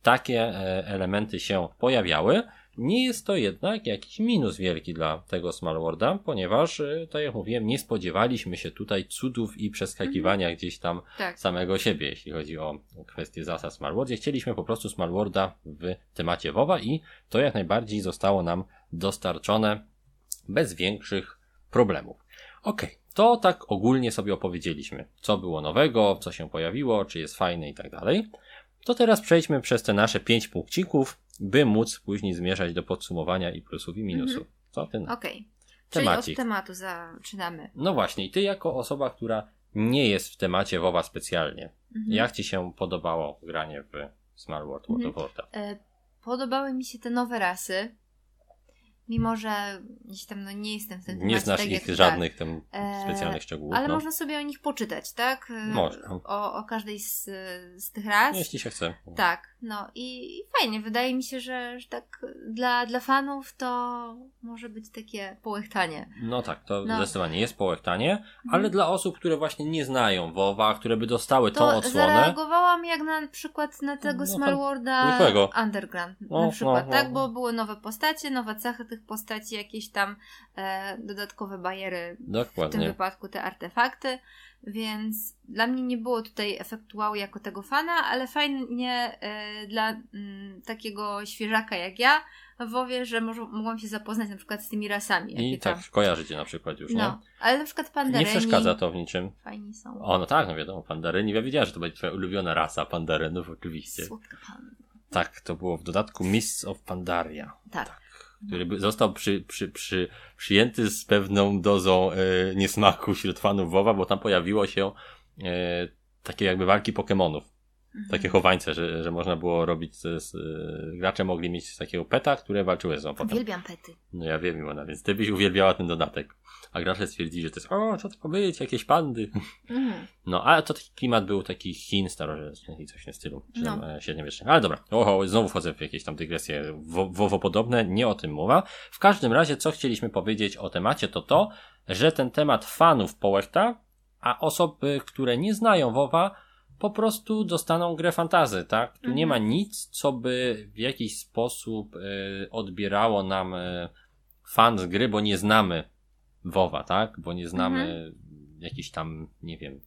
Takie e, elementy się pojawiały. Nie jest to jednak jakiś minus wielki dla tego Small Worlda, ponieważ, e, tak jak mówiłem, nie spodziewaliśmy się tutaj cudów i przeskakiwania gdzieś tam Tak. samego siebie, jeśli chodzi o kwestię zasad Small Worldzie. Chcieliśmy po prostu Small Worlda w temacie WoWa i to jak najbardziej zostało nam dostarczone bez większych problemów. Okej, to tak ogólnie sobie opowiedzieliśmy, co było nowego, co się pojawiło, czy jest fajne i tak dalej. To teraz przejdźmy przez te nasze pięć punkcików, by móc później zmierzać do podsumowania i plusów i minusów. Co ty na? Okej. Czyli Temacik. od tematu zaczynamy. No właśnie, i ty jako osoba, która nie jest w temacie WoWa specjalnie, Mhm. jak ci się podobało granie w Small World, World Mhm. of Warcraft? E, Podobały mi się te nowe rasy. Mimo, że gdzieś tam no, nie jestem w tym Nie znasz tak ich jak- żadnych tam Eee, specjalnych szczegółów. Ale no. można sobie o nich poczytać, tak? E, Można. O, o każdej z, z tych ras. Jeśli się chce. Tak, no i, i fajnie. Wydaje mi się, że, że tak dla, dla fanów to może być takie połechtanie. No tak, to No. zdecydowanie jest połechtanie, ale dla osób, które właśnie nie znają WoWa, które by dostały tą To odsłonę, zareagowałam jak na przykład na tego No, Small to Worlda. Underground No, na przykład, no, tak? no. Bo były nowe postacie, nowe cechy tych postaci, jakieś tam e, dodatkowe bariery, w tym dokładnie. wypadku te artefakty, więc dla mnie nie było tutaj efektu wow jako tego fana, ale fajnie e, dla mm, takiego świeżaka jak ja w WoWie, że może, mogłam się zapoznać na przykład z tymi rasami, I tak tam. kojarzycie na przykład już, nie? No, ale na przykład Nie pandareni przeszkadza to w niczym. fajni są. O, no tak, no wiadomo, pandaryni. Ja wiedziałem, że to będzie twoja ulubiona rasa pandarynów, oczywiście. Słodka. Tak, to było w dodatku Mists of Pandaria. Tak. Który został przy, przy, przy, przyjęty z pewną dozą e, niesmaku wśród fanów WoWa, bo tam pojawiło się e, takie jakby walki Pokemonów. Mhm. Takie chowańce, że, że można było robić, z, z, e, gracze mogli mieć takiego peta, które walczyły ze sobą potem. Uwielbiam pety. No ja wiem, Iwona, więc ty byś uwielbiała ten dodatek. A gracze stwierdzili, że to jest, o, co to ma być, jakieś pandy. Mhm. No, ale to taki klimat był taki Chin starożytnych i coś w tym stylu, czy No. e, średniowiecznych. Ale dobra, oho, znowu wchodzę w jakieś tam dygresje wo- wowo-podobne, nie o tym mowa. W każdym razie, co chcieliśmy powiedzieć o temacie, to to, że ten temat fanów połechta, a osoby, które nie znają WoWa, po prostu dostaną grę fantazy, tak? Tu Mhm. nie ma nic, co by w jakiś sposób e, odbierało nam e, fan z gry, bo nie znamy WoWa, tak? Bo nie znamy Mhm. jakichś tam, nie wiem,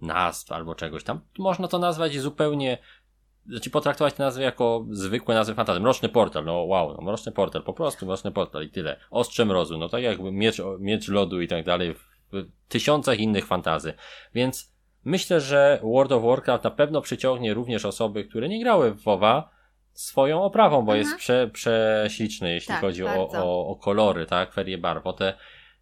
nazw albo czegoś tam. Można to nazwać zupełnie, znaczy potraktować tę nazwę jako zwykłe nazwy fantazy. Mroczny portal, no wow, no mroczny portal, po prostu mroczny portal i tyle. Ostrze mrozu, no tak jakby miecz, miecz lodu i tak dalej w, w tysiącach innych fantazy. Więc myślę, że World of Warcraft na pewno przyciągnie również osoby, które nie grały w WoWa swoją oprawą, bo Mhm. jest prze, prześliczny, jeśli Tak, chodzi o, o, o kolory, tak, ferie barw, o te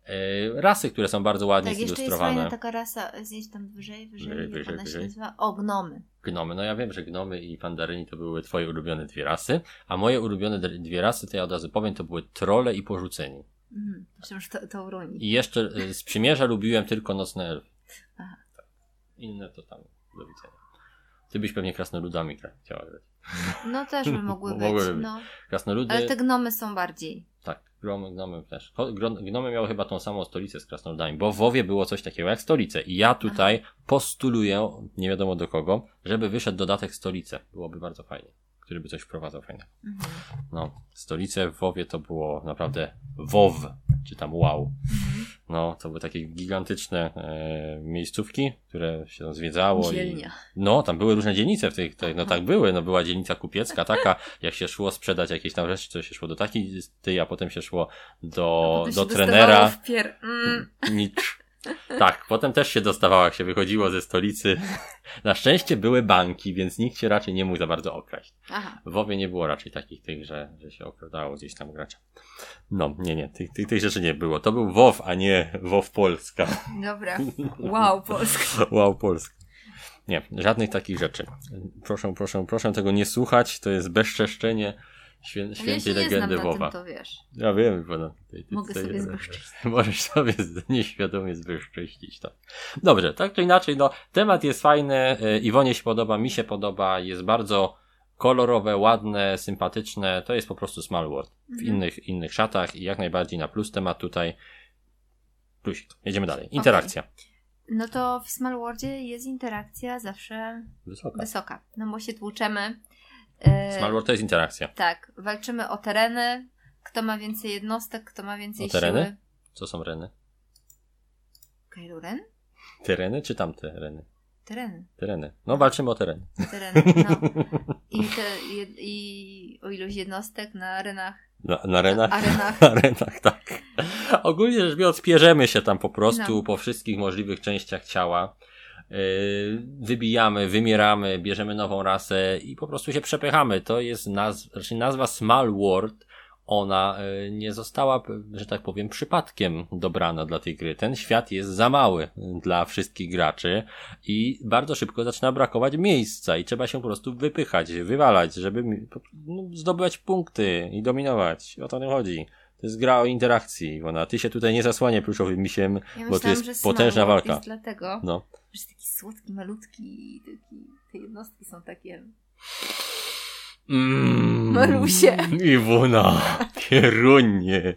e, rasy, które są bardzo ładnie Tak, jeszcze jest zilustrowane. taka rasa, zjeść tam wyżej, wyżej, Wyżej, wyżej, ona się nazywa? O, gnomy. Gnomy. No ja wiem, że gnomy i pandaryni to były twoje ulubione dwie rasy, a moje ulubione dwie rasy, to ja od razu powiem, to były trole i porzuceni. Mhm. Myślę, że to, to uroni. I jeszcze y, z przymierza lubiłem tylko nocne elfy. Aha. Tak. Inne to tam do widzenia. Ty byś pewnie krasnoludami gra- chciała grać. No też by mogły być. Mogłyby być. No. Krasnoludy, Ale te gnomy są bardziej. tak, gromy, gnomy też. Gnomy miały chyba tą samą stolicę z krasnoludami, bo w WoWie było coś takiego jak stolice. I ja tutaj postuluję, nie wiadomo do kogo, żeby wyszedł dodatek stolice. Byłoby bardzo fajnie. Który by coś wprowadzał fajnego. Mhm. No, stolice w WoWie to było naprawdę WoW, czy tam wow. Mhm. No, to były takie gigantyczne e, miejscówki, które się zwiedzało. Dzielnia. I, no, tam były różne dzielnice w tych, tych, no tak były, no była dzielnica kupiecka taka, jak się szło sprzedać jakieś tam rzeczy, to się szło do takiej tej, a potem się szło do, do trenera. pier... mm. Nicz. Tak, potem też się dostawało, jak się wychodziło ze stolicy. Na szczęście były banki, więc nikt się raczej nie mógł za bardzo okraść. Aha. W WoWie nie było raczej takich tych, że, że się okradało gdzieś tam gracza. No, nie, nie, tych, tych, tych rzeczy nie było. To był WoW, a nie WoW Polska. Dobra. Wow, Polska. Wow, Polska. Nie, żadnych takich rzeczy. Proszę, proszę, proszę tego nie słuchać, to jest bezczeszczenie świę, ja się świętej legendy WoWa. tym, to wiesz. Ja wiem, bo no, ty, ty, Mogę sobie zbezcześcić. Możesz sobie nieświadomie zbezcześcić, tak. Dobrze, tak czy inaczej, no, temat jest fajny, e, Iwonie się podoba, mi się podoba, jest bardzo kolorowe, ładne, sympatyczne, to jest po prostu Small World. W Mhm. innych, innych szatach i jak najbardziej na plus temat tutaj. Plusik. Jedziemy dalej. Interakcja. No to w Small Worldzie jest interakcja zawsze Wysoka. wysoka. No bo się tłuczemy. E, Small World to jest interakcja. Tak, walczymy o tereny. Kto ma więcej jednostek, kto ma więcej O tereny? siły. Co są reny? Kylo Ren? Tereny czy tamte reny? Tereny. Tereny. No walczymy o tereny. tereny. No. I, te, i, I o ilość jednostek na arenach. Na, na renach? arenach. Na arenach, tak. Ogólnie rzecz biorąc, pierzemy się tam po prostu No. po wszystkich możliwych częściach ciała. Yy, wybijamy, wymieramy, bierzemy nową rasę i po prostu się przepychamy. To jest nazw, znaczy nazwa Small World. Ona yy, nie została, że tak powiem, przypadkiem dobrana dla tej gry. Ten świat jest za mały dla wszystkich graczy i bardzo szybko zaczyna brakować miejsca i trzeba się po prostu wypychać, wywalać, żeby no, zdobywać punkty i dominować. O to nie chodzi. To jest gra o interakcji, Iwona. Ty się tutaj nie zasłaniaj pluszowym misiem, Ja bo myślałam, to jest potężna walka. Jest dlatego, No. Jest taki słodki, malutki. Taki, te jednostki są takie. Mm, Marusie. Iwona, pierunie.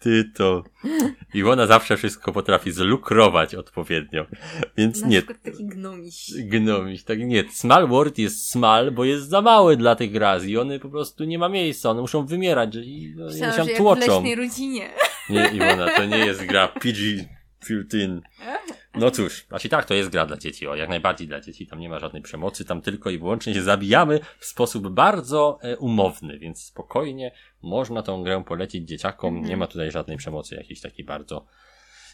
Ty to. Iwona zawsze wszystko potrafi zlukrować odpowiednio. Więc Na nie, przykład taki gnomiś. gnomić, tak nie. Small World jest small, bo jest za mały dla tych raz i one po prostu nie ma miejsca, one muszą wymierać i no, Myślałam, że się jak w tłoczą. leśnej rodzinie. Nie, Iwona, to nie jest gra PG-13. No cóż, znaczy tak, to jest gra dla dzieci, o, jak najbardziej dla dzieci, tam nie ma żadnej przemocy, tam tylko i wyłącznie się zabijamy w sposób bardzo e, umowny, więc spokojnie można tą grę polecić dzieciakom, Mhm. nie ma tutaj żadnej przemocy jakiejś takiej bardzo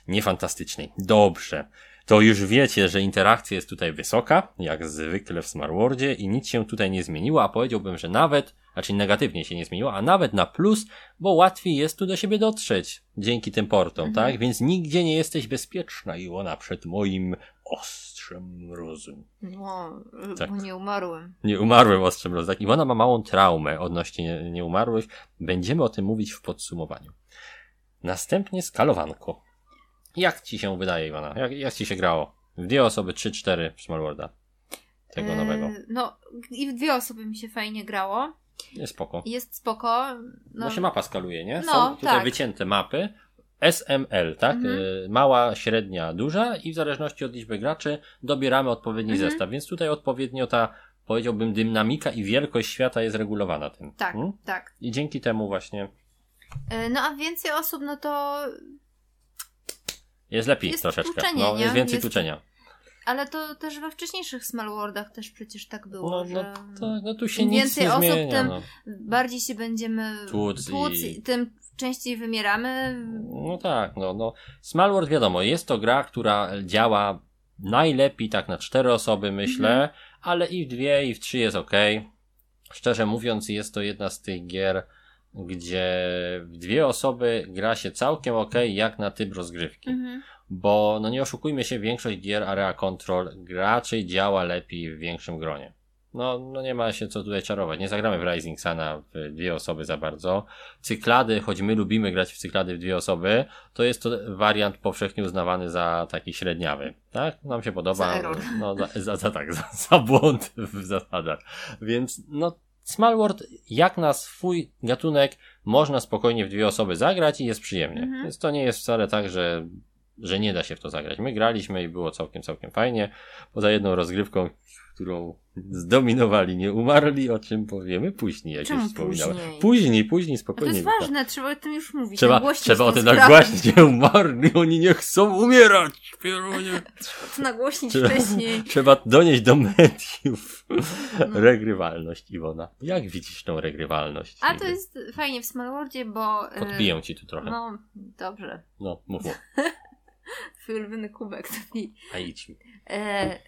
niefantastycznej. Dobrze. To już wiecie, że interakcja jest tutaj wysoka, jak zwykle w Smart Worldzie i nic się tutaj nie zmieniło, a powiedziałbym, że nawet, znaczy negatywnie się nie zmieniło, a nawet na plus, bo łatwiej jest tu do siebie dotrzeć dzięki tym portom, Mhm. tak? Więc nigdzie nie jesteś bezpieczna i ona przed moim ostrzem rozumu. No, Tak. nie umarłem. Nie umarłem ostrzem rozumu. Tak, Iwona ma małą traumę odnośnie nie- nieumarłych. Będziemy o tym mówić w podsumowaniu. Następnie skalowanko. Jak ci się wydaje, Iwona? Jak, jak ci się grało? W dwie osoby, trzy, cztery w Small Worlda. Tego E, nowego. No, i w dwie osoby mi się fajnie grało. Jest spoko. Jest spoko. No, No, się mapa skaluje, nie? No, Są tutaj tak. wycięte mapy. SML, tak? Mhm. Y, Mała, średnia, duża i w zależności od liczby graczy dobieramy odpowiedni Mhm. zestaw. Więc tutaj odpowiednio ta, powiedziałbym, dynamika i wielkość świata jest regulowana tym. tak, Mm? tak. I dzięki temu właśnie E, No a więcej osób, no to. Jest lepiej Jest troszeczkę. no, jest więcej Jest- tłuczenia. Ale to też we wcześniejszych Small Worldach też przecież tak było, No, no, że to, no tu się Im nic więcej nie osób, zmienia. tym- No. bardziej się będziemy Tłuc tłuc, i- tym częściej wymieramy. no tak, no, no. Small World wiadomo, jest to gra, która działa najlepiej tak na cztery osoby, myślę, Mhm. ale i w dwie, i w trzy jest ok. Szczerze mówiąc, jest to jedna z tych gier, gdzie w dwie osoby gra się całkiem ok, jak na typ rozgrywki. Mhm. Bo, no nie oszukujmy się, większość gier Area Control raczej działa lepiej w większym gronie. No, no nie ma się co tutaj czarować. Nie zagramy w Rising Sana w dwie osoby za bardzo. Cyklady, choć my lubimy grać w cyklady w dwie osoby, to jest to wariant powszechnie uznawany za taki średniawy. Tak? Nam się podoba. Za error. No, za, za, za tak, za, za błąd w zasadach. Więc, no, Small World, jak na swój gatunek, można spokojnie w dwie osoby zagrać i jest przyjemnie. Mhm. Więc to nie jest wcale tak, że, że nie da się w to zagrać. My graliśmy i było całkiem, całkiem fajnie. Poza jedną rozgrywką, którą zdominowali nieumarli, o czym powiemy później, jak Czemu już wspominałem. później? Później, później, A to spokojnie. jest ważne, trzeba o tym już mówić. Trzeba, nagłośnić trzeba o tym sprawę. nagłaśnić, nieumarli, oni nie chcą umierać. Pierunie. Trzeba to nagłośnić Trzeba- wcześniej. Trzeba donieść do mediów No. regrywalność, Iwona. Jak widzisz tą regrywalność? A to jest fajnie w Smallworldzie, bo... e, Podbiję ci tu trochę. No, No, dobrze. mów, mów. Twój kubek. To mi A idź mi. E,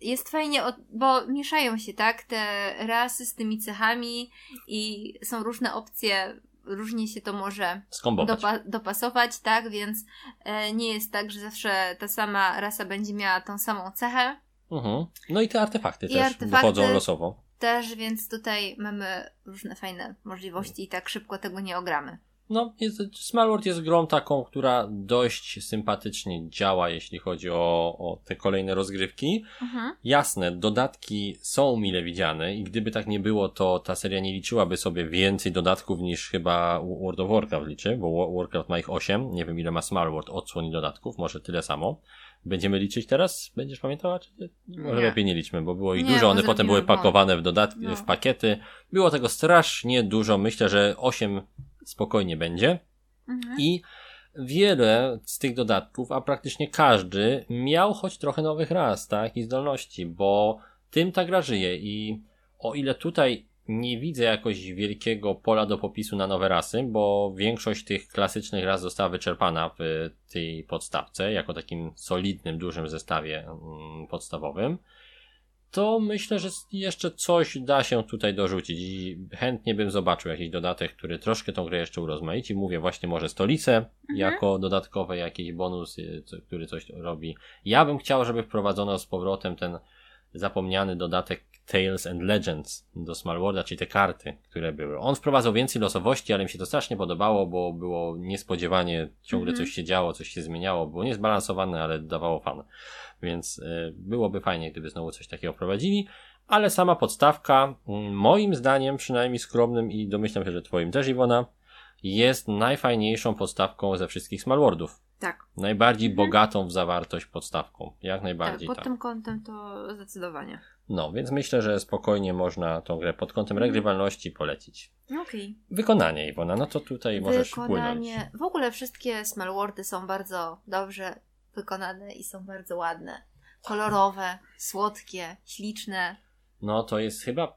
jest fajnie, bo mieszają się, tak, te rasy z tymi cechami i są różne opcje, różnie się to może dopa- dopasować, tak, więc e, nie jest tak, że zawsze ta sama rasa będzie miała tą samą cechę Mhm. No i te artefakty I też artefakty. dochodzą losowo. też, więc tutaj mamy różne fajne możliwości i tak szybko tego nie ogramy. No, jest, Smallworld jest grą taką, która dość sympatycznie działa, jeśli chodzi o, o te kolejne rozgrywki. Mhm. Jasne, dodatki są mile widziane i gdyby tak nie było, to ta seria nie liczyłaby sobie więcej dodatków niż chyba World of Warcraft liczy, bo Wa- Warcraft ma ich 8, nie wiem ile ma Smallworld odsłon i dodatków, może tyle samo. Będziemy liczyć teraz? Będziesz pamiętała? Czy? Może Nie. lepiej nie liczmy, bo było ich Nie, dużo, one potem były pakowane w dodatki, No. w pakiety. Było tego strasznie dużo, myślę, że 8 spokojnie będzie. Mhm. I wiele z tych dodatków, a praktycznie każdy, miał choć trochę nowych ras, tak, i zdolności, bo tym ta gra żyje i o ile tutaj nie widzę jakoś wielkiego pola do popisu na nowe rasy, bo większość tych klasycznych ras została wyczerpana w tej podstawce, jako takim solidnym, dużym zestawie mm, podstawowym, to myślę, że jeszcze coś da się tutaj dorzucić i chętnie bym zobaczył jakiś dodatek, który troszkę tą grę jeszcze urozmaici. Mówię właśnie może stolice jako dodatkowe jakiś bonus, y, który coś robi. Ja bym chciał, żeby wprowadzono z powrotem ten zapomniany dodatek Tales and Legends do Smallworlda, czyli te karty, które były. On wprowadzał więcej losowości, ale mi się to strasznie podobało, bo było niespodziewanie, ciągle Mhm. coś się działo, coś się zmieniało, było niezbalansowane, ale dawało fan. Więc y, byłoby fajnie, gdyby znowu coś takiego wprowadzili. Ale sama podstawka, mm, moim zdaniem, przynajmniej skromnym i domyślam się, że twoim też, Iwona, jest najfajniejszą podstawką ze wszystkich Smallworldów. Tak, Najbardziej Mhm. bogatą w zawartość podstawką. Jak tak, najbardziej pod tak. tym kątem to zdecydowanie. No, więc myślę, że spokojnie można tą grę pod kątem Mhm. regrywalności polecić. Okej. Wykonanie, Iwona, no to tutaj możesz wpłynąć. Wykonanie. W ogóle wszystkie Smallwordy są bardzo dobrze wykonane i są bardzo ładne. Kolorowe, słodkie, śliczne. No, to jest chyba,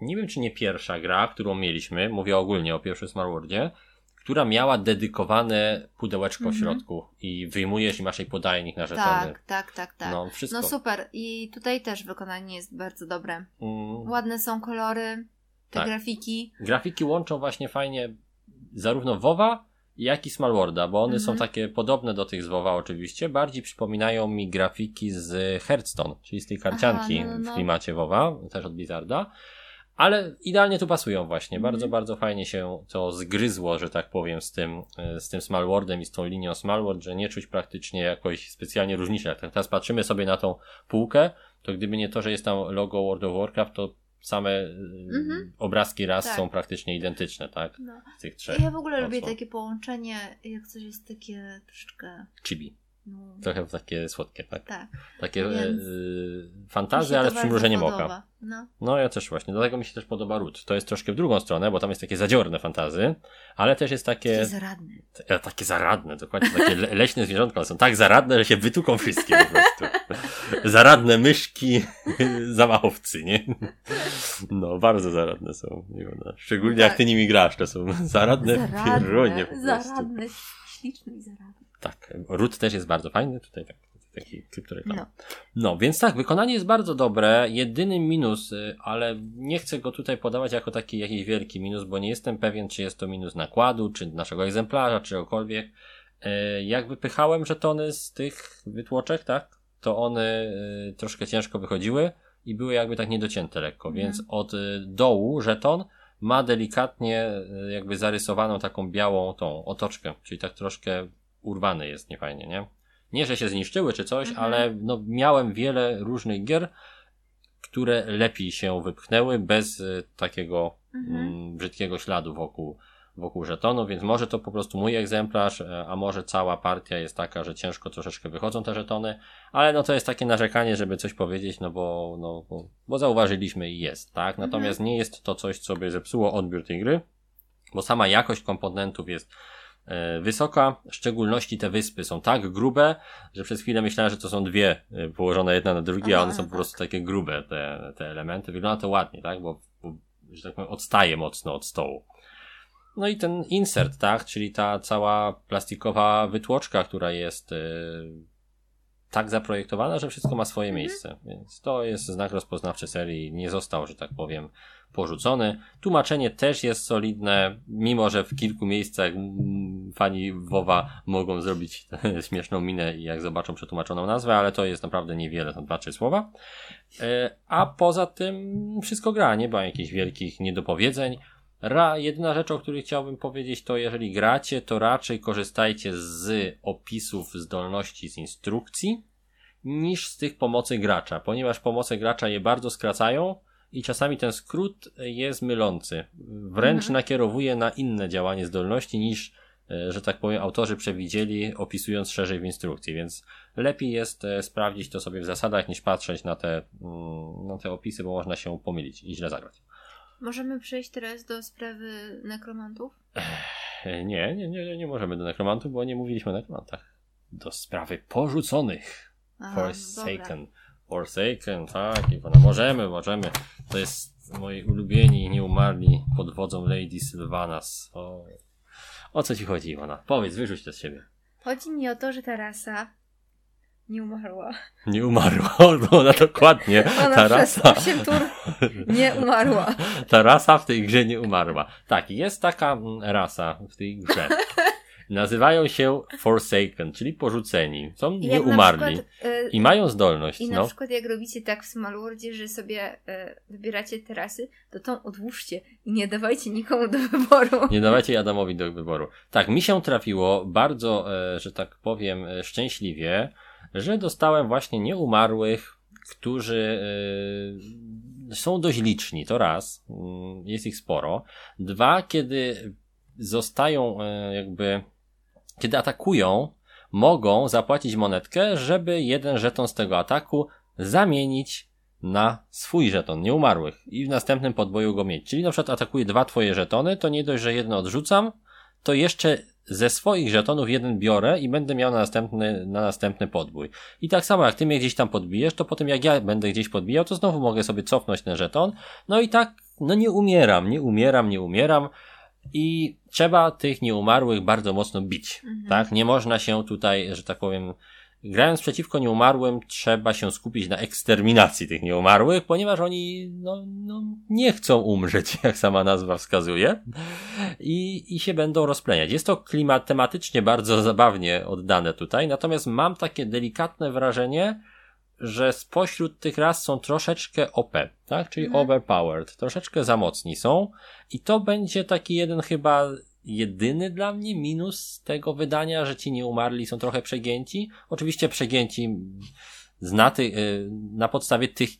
nie wiem czy nie pierwsza gra, którą mieliśmy, mówię ogólnie o pierwszym Smallworldzie, która miała dedykowane pudełeczko w Mhm. środku i wyjmujesz i masz jej podajnik narzeczony. Tak, tak, tak, tak. No, wszystko. No super. I tutaj też wykonanie jest bardzo dobre. Mm, Ładne są kolory, te Tak. grafiki. grafiki łączą właśnie fajnie zarówno WoWa, jak i Smallworlda, bo one są Mhm. takie podobne do tych z WoWa oczywiście, bardziej przypominają mi grafiki z Hearthstone, czyli z tej karcianki Aha, no, no, no. w klimacie WoWa, też od Blizzarda. Ale idealnie tu pasują właśnie. Mhm. Bardzo, bardzo fajnie się to zgryzło, że tak powiem, z tym, e, z tym Smallwordem i z tą linią Smallword, że nie czuć praktycznie jakoś specjalnie różnicy. Jak teraz patrzymy sobie na tą półkę, to gdyby nie to, że jest tam logo World of Warcraft, to same e, Mhm. obrazki raz Tak. są praktycznie identyczne, tak? No. Z tych trzech. Ja w ogóle lubię takie połączenie, jak coś jest takie troszeczkę. Chibi. No, Trochę takie słodkie, tak? tak. Takie Więc- e, fantazy, się ale z przymrużeniem oka. No. No ja też właśnie, dlatego mi się też podoba Root. To jest troszkę w drugą stronę, bo tam jest takie zadziorne fantazy, ale też jest takie, Takie zaradne. e, takie zaradne, dokładnie, takie le leśne zwierzątka, są tak zaradne, że się wytuką wszystkie po prostu. Zaradne myszki, zamachowcy, nie? No, bardzo zaradne są. wiem, Szczególnie jak Tak. ty nimi grasz, to są zaradne pierunie po prostu. zaradne, śliczne i zaradne. Tak, Root też jest bardzo fajny, tutaj tak, taki kryptoreklam. No. No, więc tak, wykonanie jest bardzo dobre. Jedyny minus, y, ale nie chcę go tutaj podawać jako taki jakiś wielki minus, bo nie jestem pewien, czy jest to minus nakładu, czy naszego egzemplarza, czy czegokolwiek. Y, jak wypychałem żetony z tych wytłoczek, tak, to one y, troszkę ciężko wychodziły i były jakby tak niedocięte lekko, Mhm. więc od dołu żeton ma delikatnie jakby zarysowaną taką białą tą otoczkę, czyli tak troszkę urwany jest niefajnie, nie? Nie, że się zniszczyły czy coś, Mhm. ale no, miałem wiele różnych gier, które lepiej się wypchnęły bez y, takiego Mhm. mm, brzydkiego śladu wokół, wokół żetonu, więc może to po prostu mój egzemplarz, e, a może cała partia jest taka, że ciężko troszeczkę wychodzą te żetony, ale no to jest takie narzekanie, żeby coś powiedzieć, no bo, no, bo, bo zauważyliśmy i jest, tak? Natomiast nie jest to coś, co by zepsuło odbiór tej gry, bo sama jakość komponentów jest wysoka, w szczególności te wyspy są tak grube, że przez chwilę myślałem, że to są dwie e, położone jedna na drugie, a one są po tak. prostu takie grube, te, te elementy. Wygląda to ładnie, tak? Bo, bo, że tak powiem, odstaje mocno od stołu. No i ten insert, tak? Czyli ta cała plastikowa wytłoczka, która jest e, tak zaprojektowana, że wszystko ma swoje miejsce. Więc to jest znak rozpoznawczy serii. Nie został, że tak powiem, porzucony. Tłumaczenie też jest solidne, mimo że w kilku miejscach mm, fani WoWa mogą zrobić śmieszną minę, jak zobaczą przetłumaczoną nazwę, ale to jest naprawdę niewiele, to dwa, trzy słowa. E, A poza tym wszystko gra, nie ma jakichś wielkich niedopowiedzeń. Ra, jedyna rzecz, o której chciałbym powiedzieć, to jeżeli gracie, to raczej korzystajcie z opisów zdolności z instrukcji, niż z tych pomocy gracza, ponieważ pomoce gracza je bardzo skracają i czasami ten skrót jest mylący. Wręcz Mhm. nakierowuje na inne działanie zdolności niż, e, że tak powiem, autorzy przewidzieli, opisując szerzej w instrukcji, więc lepiej jest e, sprawdzić to sobie w zasadach, niż patrzeć na te, mm, na te opisy, bo można się pomylić i źle zagrać. Możemy przejść teraz do sprawy nekromantów? E, Nie, nie, nie, nie możemy do nekromantów, bo nie mówiliśmy o nekromantach. Do sprawy porzuconych. Aha, Forsaken. Forsaken, tak, Iwona. Możemy, możemy. To jest moi ulubieni, nieumarli pod wodzą Lady Sylvanas. O, o co ci chodzi, Iwona? Powiedz, wyrzuć to z siebie. Chodzi mi o to, że ta rasa nie umarła. Nie umarła, bo ona dokładnie, Ona ta przez rasa, 8 tur nie umarła. ta rasa w tej grze nie umarła. Tak, jest taka mm, rasa w tej grze. Nazywają się Forsaken, czyli porzuceni. Są I nieumarli. przykład, y, I mają zdolność, I na no. przykład jak robicie tak w Smallworldzie, że sobie e, wybieracie terasy, to tą odłóżcie i nie dawajcie nikomu do wyboru. Nie dawajcie Adamowi do wyboru. Tak, mi się trafiło bardzo, e, że tak powiem, szczęśliwie, że dostałem właśnie nieumarłych, którzy są dość liczni. To raz, mm, jest ich sporo. Dwa, kiedy zostają jakby, kiedy atakują, mogą zapłacić monetkę, żeby jeden żeton z tego ataku zamienić na swój żeton nieumarłych i w następnym podboju go mieć. Czyli na przykład atakuje dwa twoje żetony, to nie dość, że jedno odrzucam, to jeszcze ze swoich żetonów jeden biorę i będę miał na następny, na następny podbój. I tak samo jak ty mnie gdzieś tam podbijesz, to potem jak ja będę gdzieś podbijał, to znowu mogę sobie cofnąć ten żeton. No i tak, no nie umieram, nie umieram, nie umieram. I trzeba tych nieumarłych bardzo mocno bić. Mhm. Tak? Nie można się tutaj, że tak powiem, grając przeciwko nieumarłym, trzeba się skupić na eksterminacji tych nieumarłych, ponieważ oni no, no, nie chcą umrzeć, jak sama nazwa wskazuje, i, i się będą rozpleniać. Jest to klimat tematycznie bardzo zabawnie oddane tutaj, natomiast mam takie delikatne wrażenie, że spośród tych ras są troszeczkę OP, tak? Czyli Mhm. overpowered, troszeczkę za mocni są i to będzie taki jeden chyba jedyny dla mnie minus tego wydania, że ci nieumarli są trochę przegięci. Oczywiście przegięci zna ty, y, na podstawie tych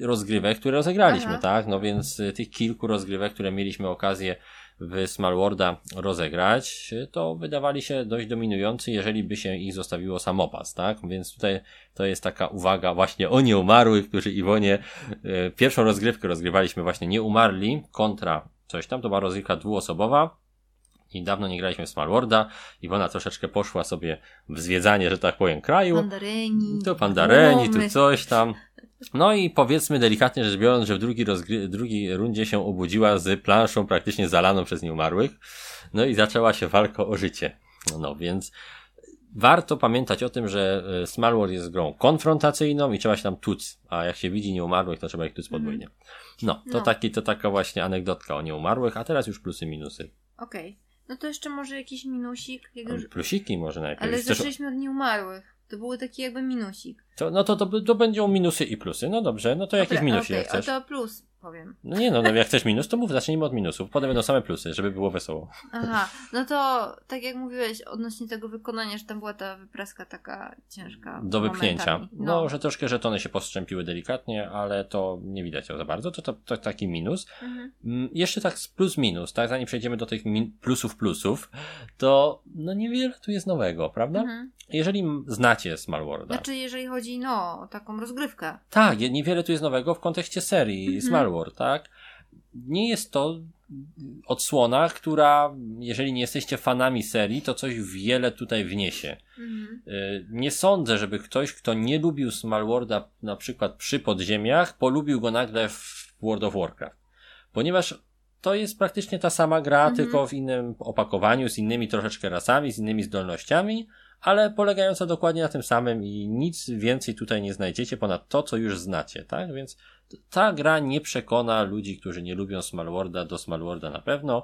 rozgrywek, które rozegraliśmy, Aha. tak? No więc y, tych kilku rozgrywek, które mieliśmy okazję w Smallworlda rozegrać, to wydawali się dość dominujący, jeżeli by się ich zostawiło samopas, tak? Więc tutaj to jest taka uwaga właśnie o nieumarłych, którzy Iwonie y, pierwszą rozgrywkę rozgrywaliśmy właśnie nieumarli kontra coś tam, to była rozgrywka dwuosobowa i dawno nie graliśmy w Smallworlda. Iwona troszeczkę poszła sobie w zwiedzanie, że tak powiem, kraju. Pandareni. Tu pandareni, tu coś tam. No i powiedzmy delikatnie rzecz biorąc, że w drugiej, rozgry- drugiej rundzie się obudziła z planszą praktycznie zalaną przez nieumarłych. No i zaczęła się walka o życie. No więc warto pamiętać o tym, że e, Small World jest grą konfrontacyjną i trzeba się tam tuc, a jak się widzi nieumarłych, to trzeba ich tuc podwójnie. No, to, No. Taki, to taka właśnie anegdotka o nieumarłych, a teraz już plusy, minusy. Okej. No to jeszcze może jakiś minusik, jak już... Plusiki może najpierw. Ale zaczęliśmy od nieumarłych. To był taki jakby minusik. to, no to, to, to będą minusy i plusy. No dobrze, no to jakiś minus okej, jak chcesz. O to plus powiem. No nie no, no jak chcesz minus, to mów, zacznijmy od minusów. Potem będą same plusy, żeby było wesoło. Aha, no to tak jak mówiłeś odnośnie tego wykonania, że tam była ta wypraska taka ciężka. Do wypchnięcia. momentami. No, że troszkę żetony się postrzępiły delikatnie, ale to nie widać za bardzo. To, to, to taki minus. Mhm. Mm, Jeszcze tak z plus minus, tak? Zanim przejdziemy do tych plusów plusów, to no niewiele tu jest nowego, prawda? Mhm. Jeżeli znacie Small Worlda. Znaczy, jeżeli chodzi no, o taką rozgrywkę. Tak, niewiele tu jest nowego w kontekście serii Mhm. Small World, tak? Nie jest to odsłona, która, jeżeli nie jesteście fanami serii, to coś wiele tutaj wniesie. Mhm. Y, Nie sądzę, żeby ktoś, kto nie lubił Small Worlda na przykład przy podziemiach, polubił go nagle w World of Warcraft. Ponieważ to jest praktycznie ta sama gra, Mhm. tylko w innym opakowaniu, z innymi troszeczkę rasami, z innymi zdolnościami, ale polegająca dokładnie na tym samym i nic więcej tutaj nie znajdziecie ponad to, co już znacie, tak? Więc ta gra nie przekona ludzi, którzy nie lubią Small Worlda do Small Worlda na pewno.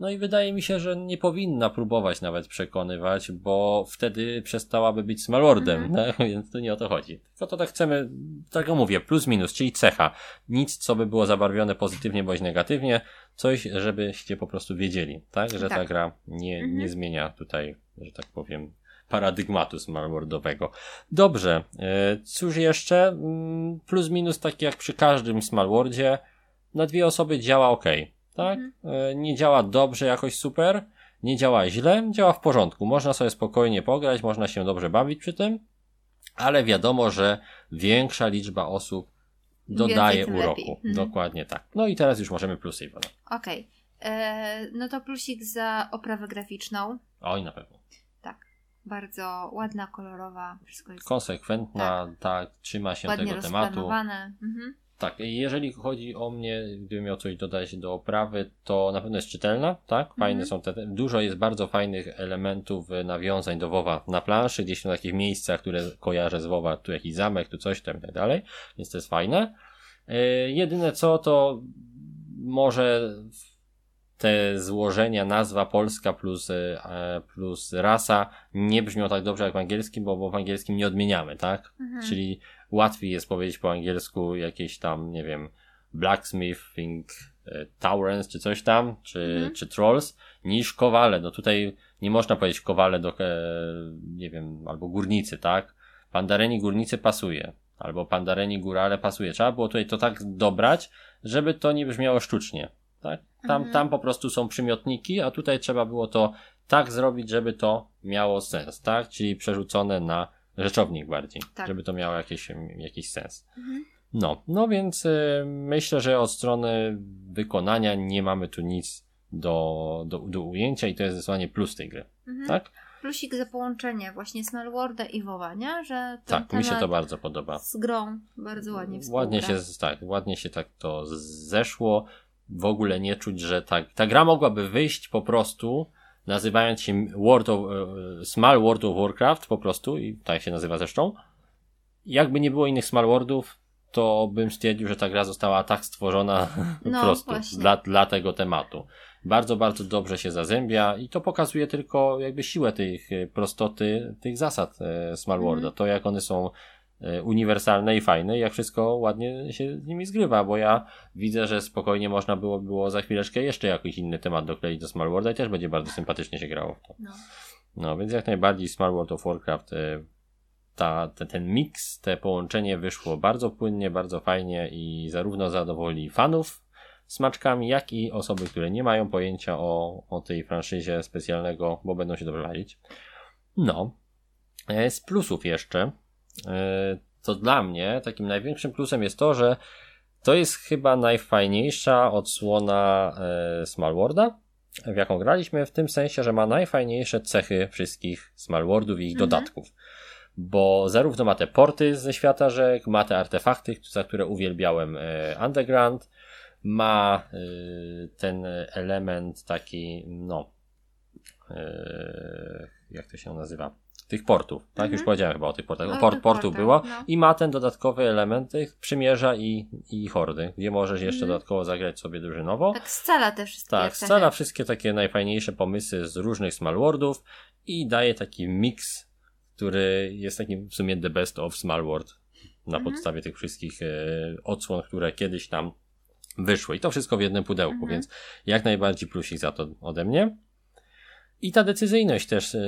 No i wydaje mi się, że nie powinna próbować nawet przekonywać, bo wtedy przestałaby być Smallordem, Mhm. no, więc tu nie o to chodzi. Tylko to tak chcemy, tak jak mówię, plus minus, czyli cecha. Nic, co by było zabarwione pozytywnie bądź negatywnie, coś, żebyście po prostu wiedzieli, tak? Że ta Tak. gra nie, Mhm. nie zmienia tutaj, że tak powiem, paradygmatu Smallwordowego. Dobrze, e, cóż jeszcze? Mm, Plus minus, tak jak przy każdym Smallwordzie, na dwie osoby działa ok, tak? E, Nie działa dobrze, jakoś super, nie działa źle, działa w porządku. Można sobie spokojnie pograć, można się dobrze bawić przy tym, ale wiadomo, że większa liczba osób dodaje uroku. Mhm. Dokładnie tak. No i teraz już możemy plusy Iwona. Okej. E, No to plusik za oprawę graficzną. Oj, na pewno. Bardzo ładna, kolorowa, wszystko jest Konsekwentna, tak, trzyma się tego tematu. Mhm. Tak, jeżeli chodzi o mnie, gdybym miał coś dodać do oprawy, to na pewno jest czytelna, tak? Fajne Mhm. są te, dużo jest bardzo fajnych elementów, e, nawiązań do WoWa na planszy, gdzieś w takich miejscach, które kojarzę z WoWa, tu jakiś zamek, tu coś tam i tak dalej, więc to jest fajne. E, jedyne co, to może te złożenia, nazwa polska plus, e, plus rasa nie brzmią tak dobrze jak w angielskim, bo, bo w angielskim nie odmieniamy, tak? Mhm. Czyli łatwiej jest powiedzieć po angielsku jakieś tam, nie wiem, blacksmithing, e, taurens czy coś tam, czy, Mhm. czy trolls, niż kowale. No tutaj nie można powiedzieć kowale do, e, nie wiem, albo górnicy, tak? Pandareni górnicy pasuje, albo pandareni górale pasuje. Trzeba było tutaj to tak dobrać, żeby to nie brzmiało sztucznie, tak? Tam, Mhm. tam po prostu są przymiotniki, a tutaj trzeba było to tak zrobić, żeby to miało sens, tak? Czyli przerzucone na rzeczownik bardziej, Tak. żeby to miało jakiś, jakiś sens. Mhm. No, no więc y, myślę, że od strony wykonania nie mamy tu nic do, do, do ujęcia i to jest zdecydowanie plus tej gry, Mhm. tak? Plusik za połączenie właśnie Smallworda i WoWa, nie? Że ten Tak, mi się to bardzo podoba. z grą bardzo ładnie Ładnie współgra. się, tak, ładnie się tak to zeszło. W ogóle nie czuć, że tak, ta gra mogłaby wyjść po prostu, nazywając się World of, e, Small World of Warcraft po prostu, i tak się nazywa zresztą. Jakby nie było innych Small Worldów, to bym stwierdził, że ta gra została tak stworzona No, po prostu właśnie. dla, dla tego tematu. Bardzo, bardzo dobrze się zazębia i to pokazuje tylko jakby siłę tych e, prostoty, tych zasad e, Small Mhm. Worlda. To jak one są uniwersalne i fajne, jak wszystko ładnie się z nimi zgrywa, bo ja widzę, że spokojnie można było, było za chwileczkę jeszcze jakiś inny temat dokleić do Small Worlda i też będzie bardzo sympatycznie się grało w to. No. No, więc jak najbardziej Small World of Warcraft e, ta, te, ten miks, te połączenie wyszło bardzo płynnie, bardzo fajnie i zarówno zadowoli fanów smaczkami, jak i osoby, które nie mają pojęcia o, o tej franszyzie specjalnego, bo będą się dobrze bawić. No. E, Z plusów jeszcze, e, to dla mnie takim największym plusem jest to, że to jest chyba najfajniejsza odsłona e, Smallworda, w jaką graliśmy, w tym sensie, że ma najfajniejsze cechy wszystkich Smallwordów i ich Mhm. dodatków. Bo zarówno ma te porty ze świata rzek, ma te artefakty, za które uwielbiałem e, Underground, ma e, ten element taki, no, e, jak to się nazywa? Tych portów, tak? Mhm. Już powiedziałem chyba o tych portach. O Port, tych portów portach, było no. i ma ten dodatkowy element tych przymierza i, i hordy, gdzie możesz jeszcze Mhm. dodatkowo zagrać sobie drużynowo. Tak scala te wszystkie Tak, scala wszystkie takie najfajniejsze pomysły z różnych Smallworldów i daje taki miks, który jest takim w sumie the best of Smallworld na Mhm. podstawie tych wszystkich e, odsłon, które kiedyś tam wyszły. I to wszystko w jednym pudełku, Mhm. więc jak najbardziej plusik za to ode mnie. I ta decyzyjność też e,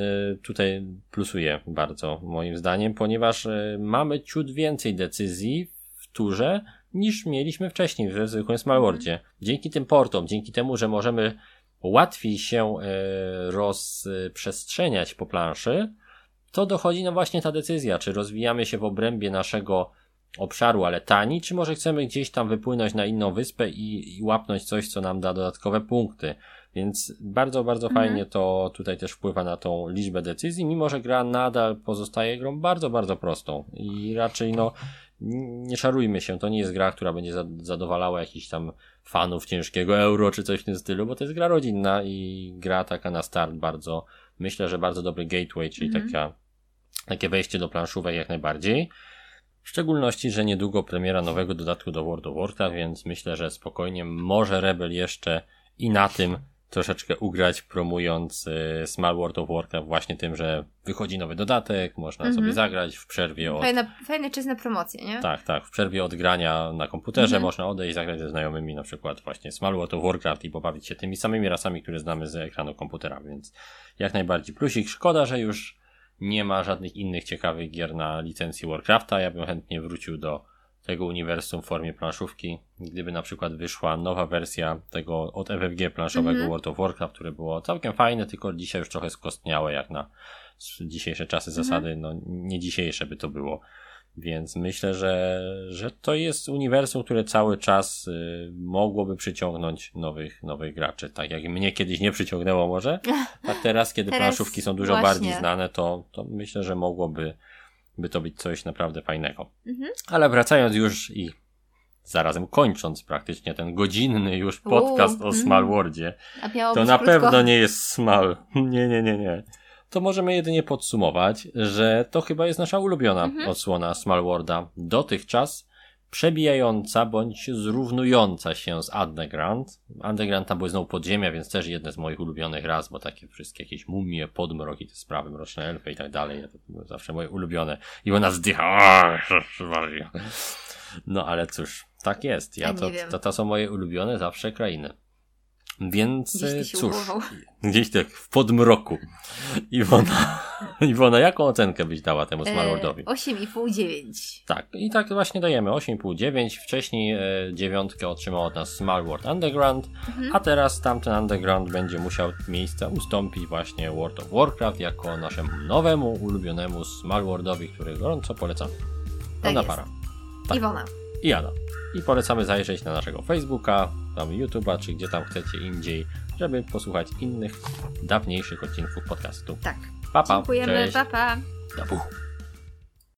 tutaj plusuje bardzo, moim zdaniem, ponieważ e, mamy ciut więcej decyzji w turze niż mieliśmy wcześniej w zwykłym Smallworldzie. Dzięki tym portom, dzięki temu, że możemy łatwiej się e, rozprzestrzeniać po planszy, to dochodzi nam właśnie ta decyzja, czy rozwijamy się w obrębie naszego obszaru, ale tani, czy może chcemy gdzieś tam wypłynąć na inną wyspę i, i łapnąć coś, co nam da dodatkowe punkty. Więc bardzo, bardzo Mhm. fajnie to tutaj też wpływa na tą liczbę decyzji, mimo że gra nadal pozostaje grą bardzo, bardzo prostą. I raczej no, nie szarujmy się, to nie jest gra, która będzie za- zadowalała jakichś tam fanów ciężkiego euro czy coś w tym stylu, bo to jest gra rodzinna i gra taka na start bardzo, myślę, że bardzo dobry gateway, czyli Mhm. taka, takie wejście do planszówek jak najbardziej. W szczególności, że niedługo premiera nowego dodatku do World of Warcraft, więc myślę, że spokojnie może Rebel jeszcze i na tym troszeczkę ugrać, promując y, Small World of Warcraft właśnie tym, że wychodzi nowy dodatek, można Mhm. sobie zagrać w przerwie od... Fajna, fajny czas na promocję, nie? Tak, tak, w przerwie od grania na komputerze Mhm. można odejść, zagrać ze znajomymi na przykład właśnie Small World of Warcraft i pobawić się tymi samymi rasami, które znamy z ekranu komputera, więc jak najbardziej plusik. Szkoda, że już nie ma żadnych innych ciekawych gier na licencji Warcrafta. Ja bym chętnie wrócił do tego uniwersum w formie planszówki. Gdyby na przykład wyszła nowa wersja tego od FFG planszowego Mhm. World of Warcraft, które było całkiem fajne, tylko dzisiaj już trochę skostniałe jak na dzisiejsze czasy Mhm. zasady, no nie dzisiejsze by to było. Więc myślę, że, że to jest uniwersum, które cały czas y, mogłoby przyciągnąć nowych, nowych graczy. Tak jak mnie kiedyś nie przyciągnęło może, a teraz, kiedy Teraz planszówki są dużo właśnie. bardziej znane, to, to myślę, że mogłoby by to być coś naprawdę fajnego. Mhm. Ale wracając już i zarazem kończąc praktycznie ten godzinny już Uuu, podcast o mhm. Small Worldzie, A miało to na krótko. pewno nie jest Small. Nie, nie, nie, nie. To możemy jedynie podsumować, że to chyba jest nasza ulubiona Mhm. odsłona Small Worlda. Dotychczas przebijająca bądź zrównująca się z Underground. Underground tam były znowu podziemia, więc też jedne z moich ulubionych raz, bo takie wszystkie jakieś mumie, podmroki, te sprawy, mroczne elfy i tak dalej. To były zawsze moje ulubione. I ona zdycha. No ale cóż, tak jest. Ja to, to, to są moje ulubione zawsze krainy. Więc Gdzieś e, cóż, ułował. gdzieś tak w podmroku. Iwona, Iwona, jaką ocenkę byś dała temu Smallworldowi? E, 8,5, 9. Tak, i tak właśnie dajemy 8,5-9. Wcześniej e, dziewiątkę otrzymał od nas Small World Underground, Mhm. a teraz tamten Underground będzie musiał miejsca ustąpić właśnie World of Warcraft jako naszemu nowemu, ulubionemu Small Worldowi, który gorąco polecamy. Tak Prawda jest. para? Tak. Iwona. I Ada. I polecamy zajrzeć na naszego Facebooka, tam YouTube'a, czy gdzie tam chcecie indziej, żeby posłuchać innych, dawniejszych odcinków podcastu. Tak. Papa, Dziękujemy, cześć. papa. Pa.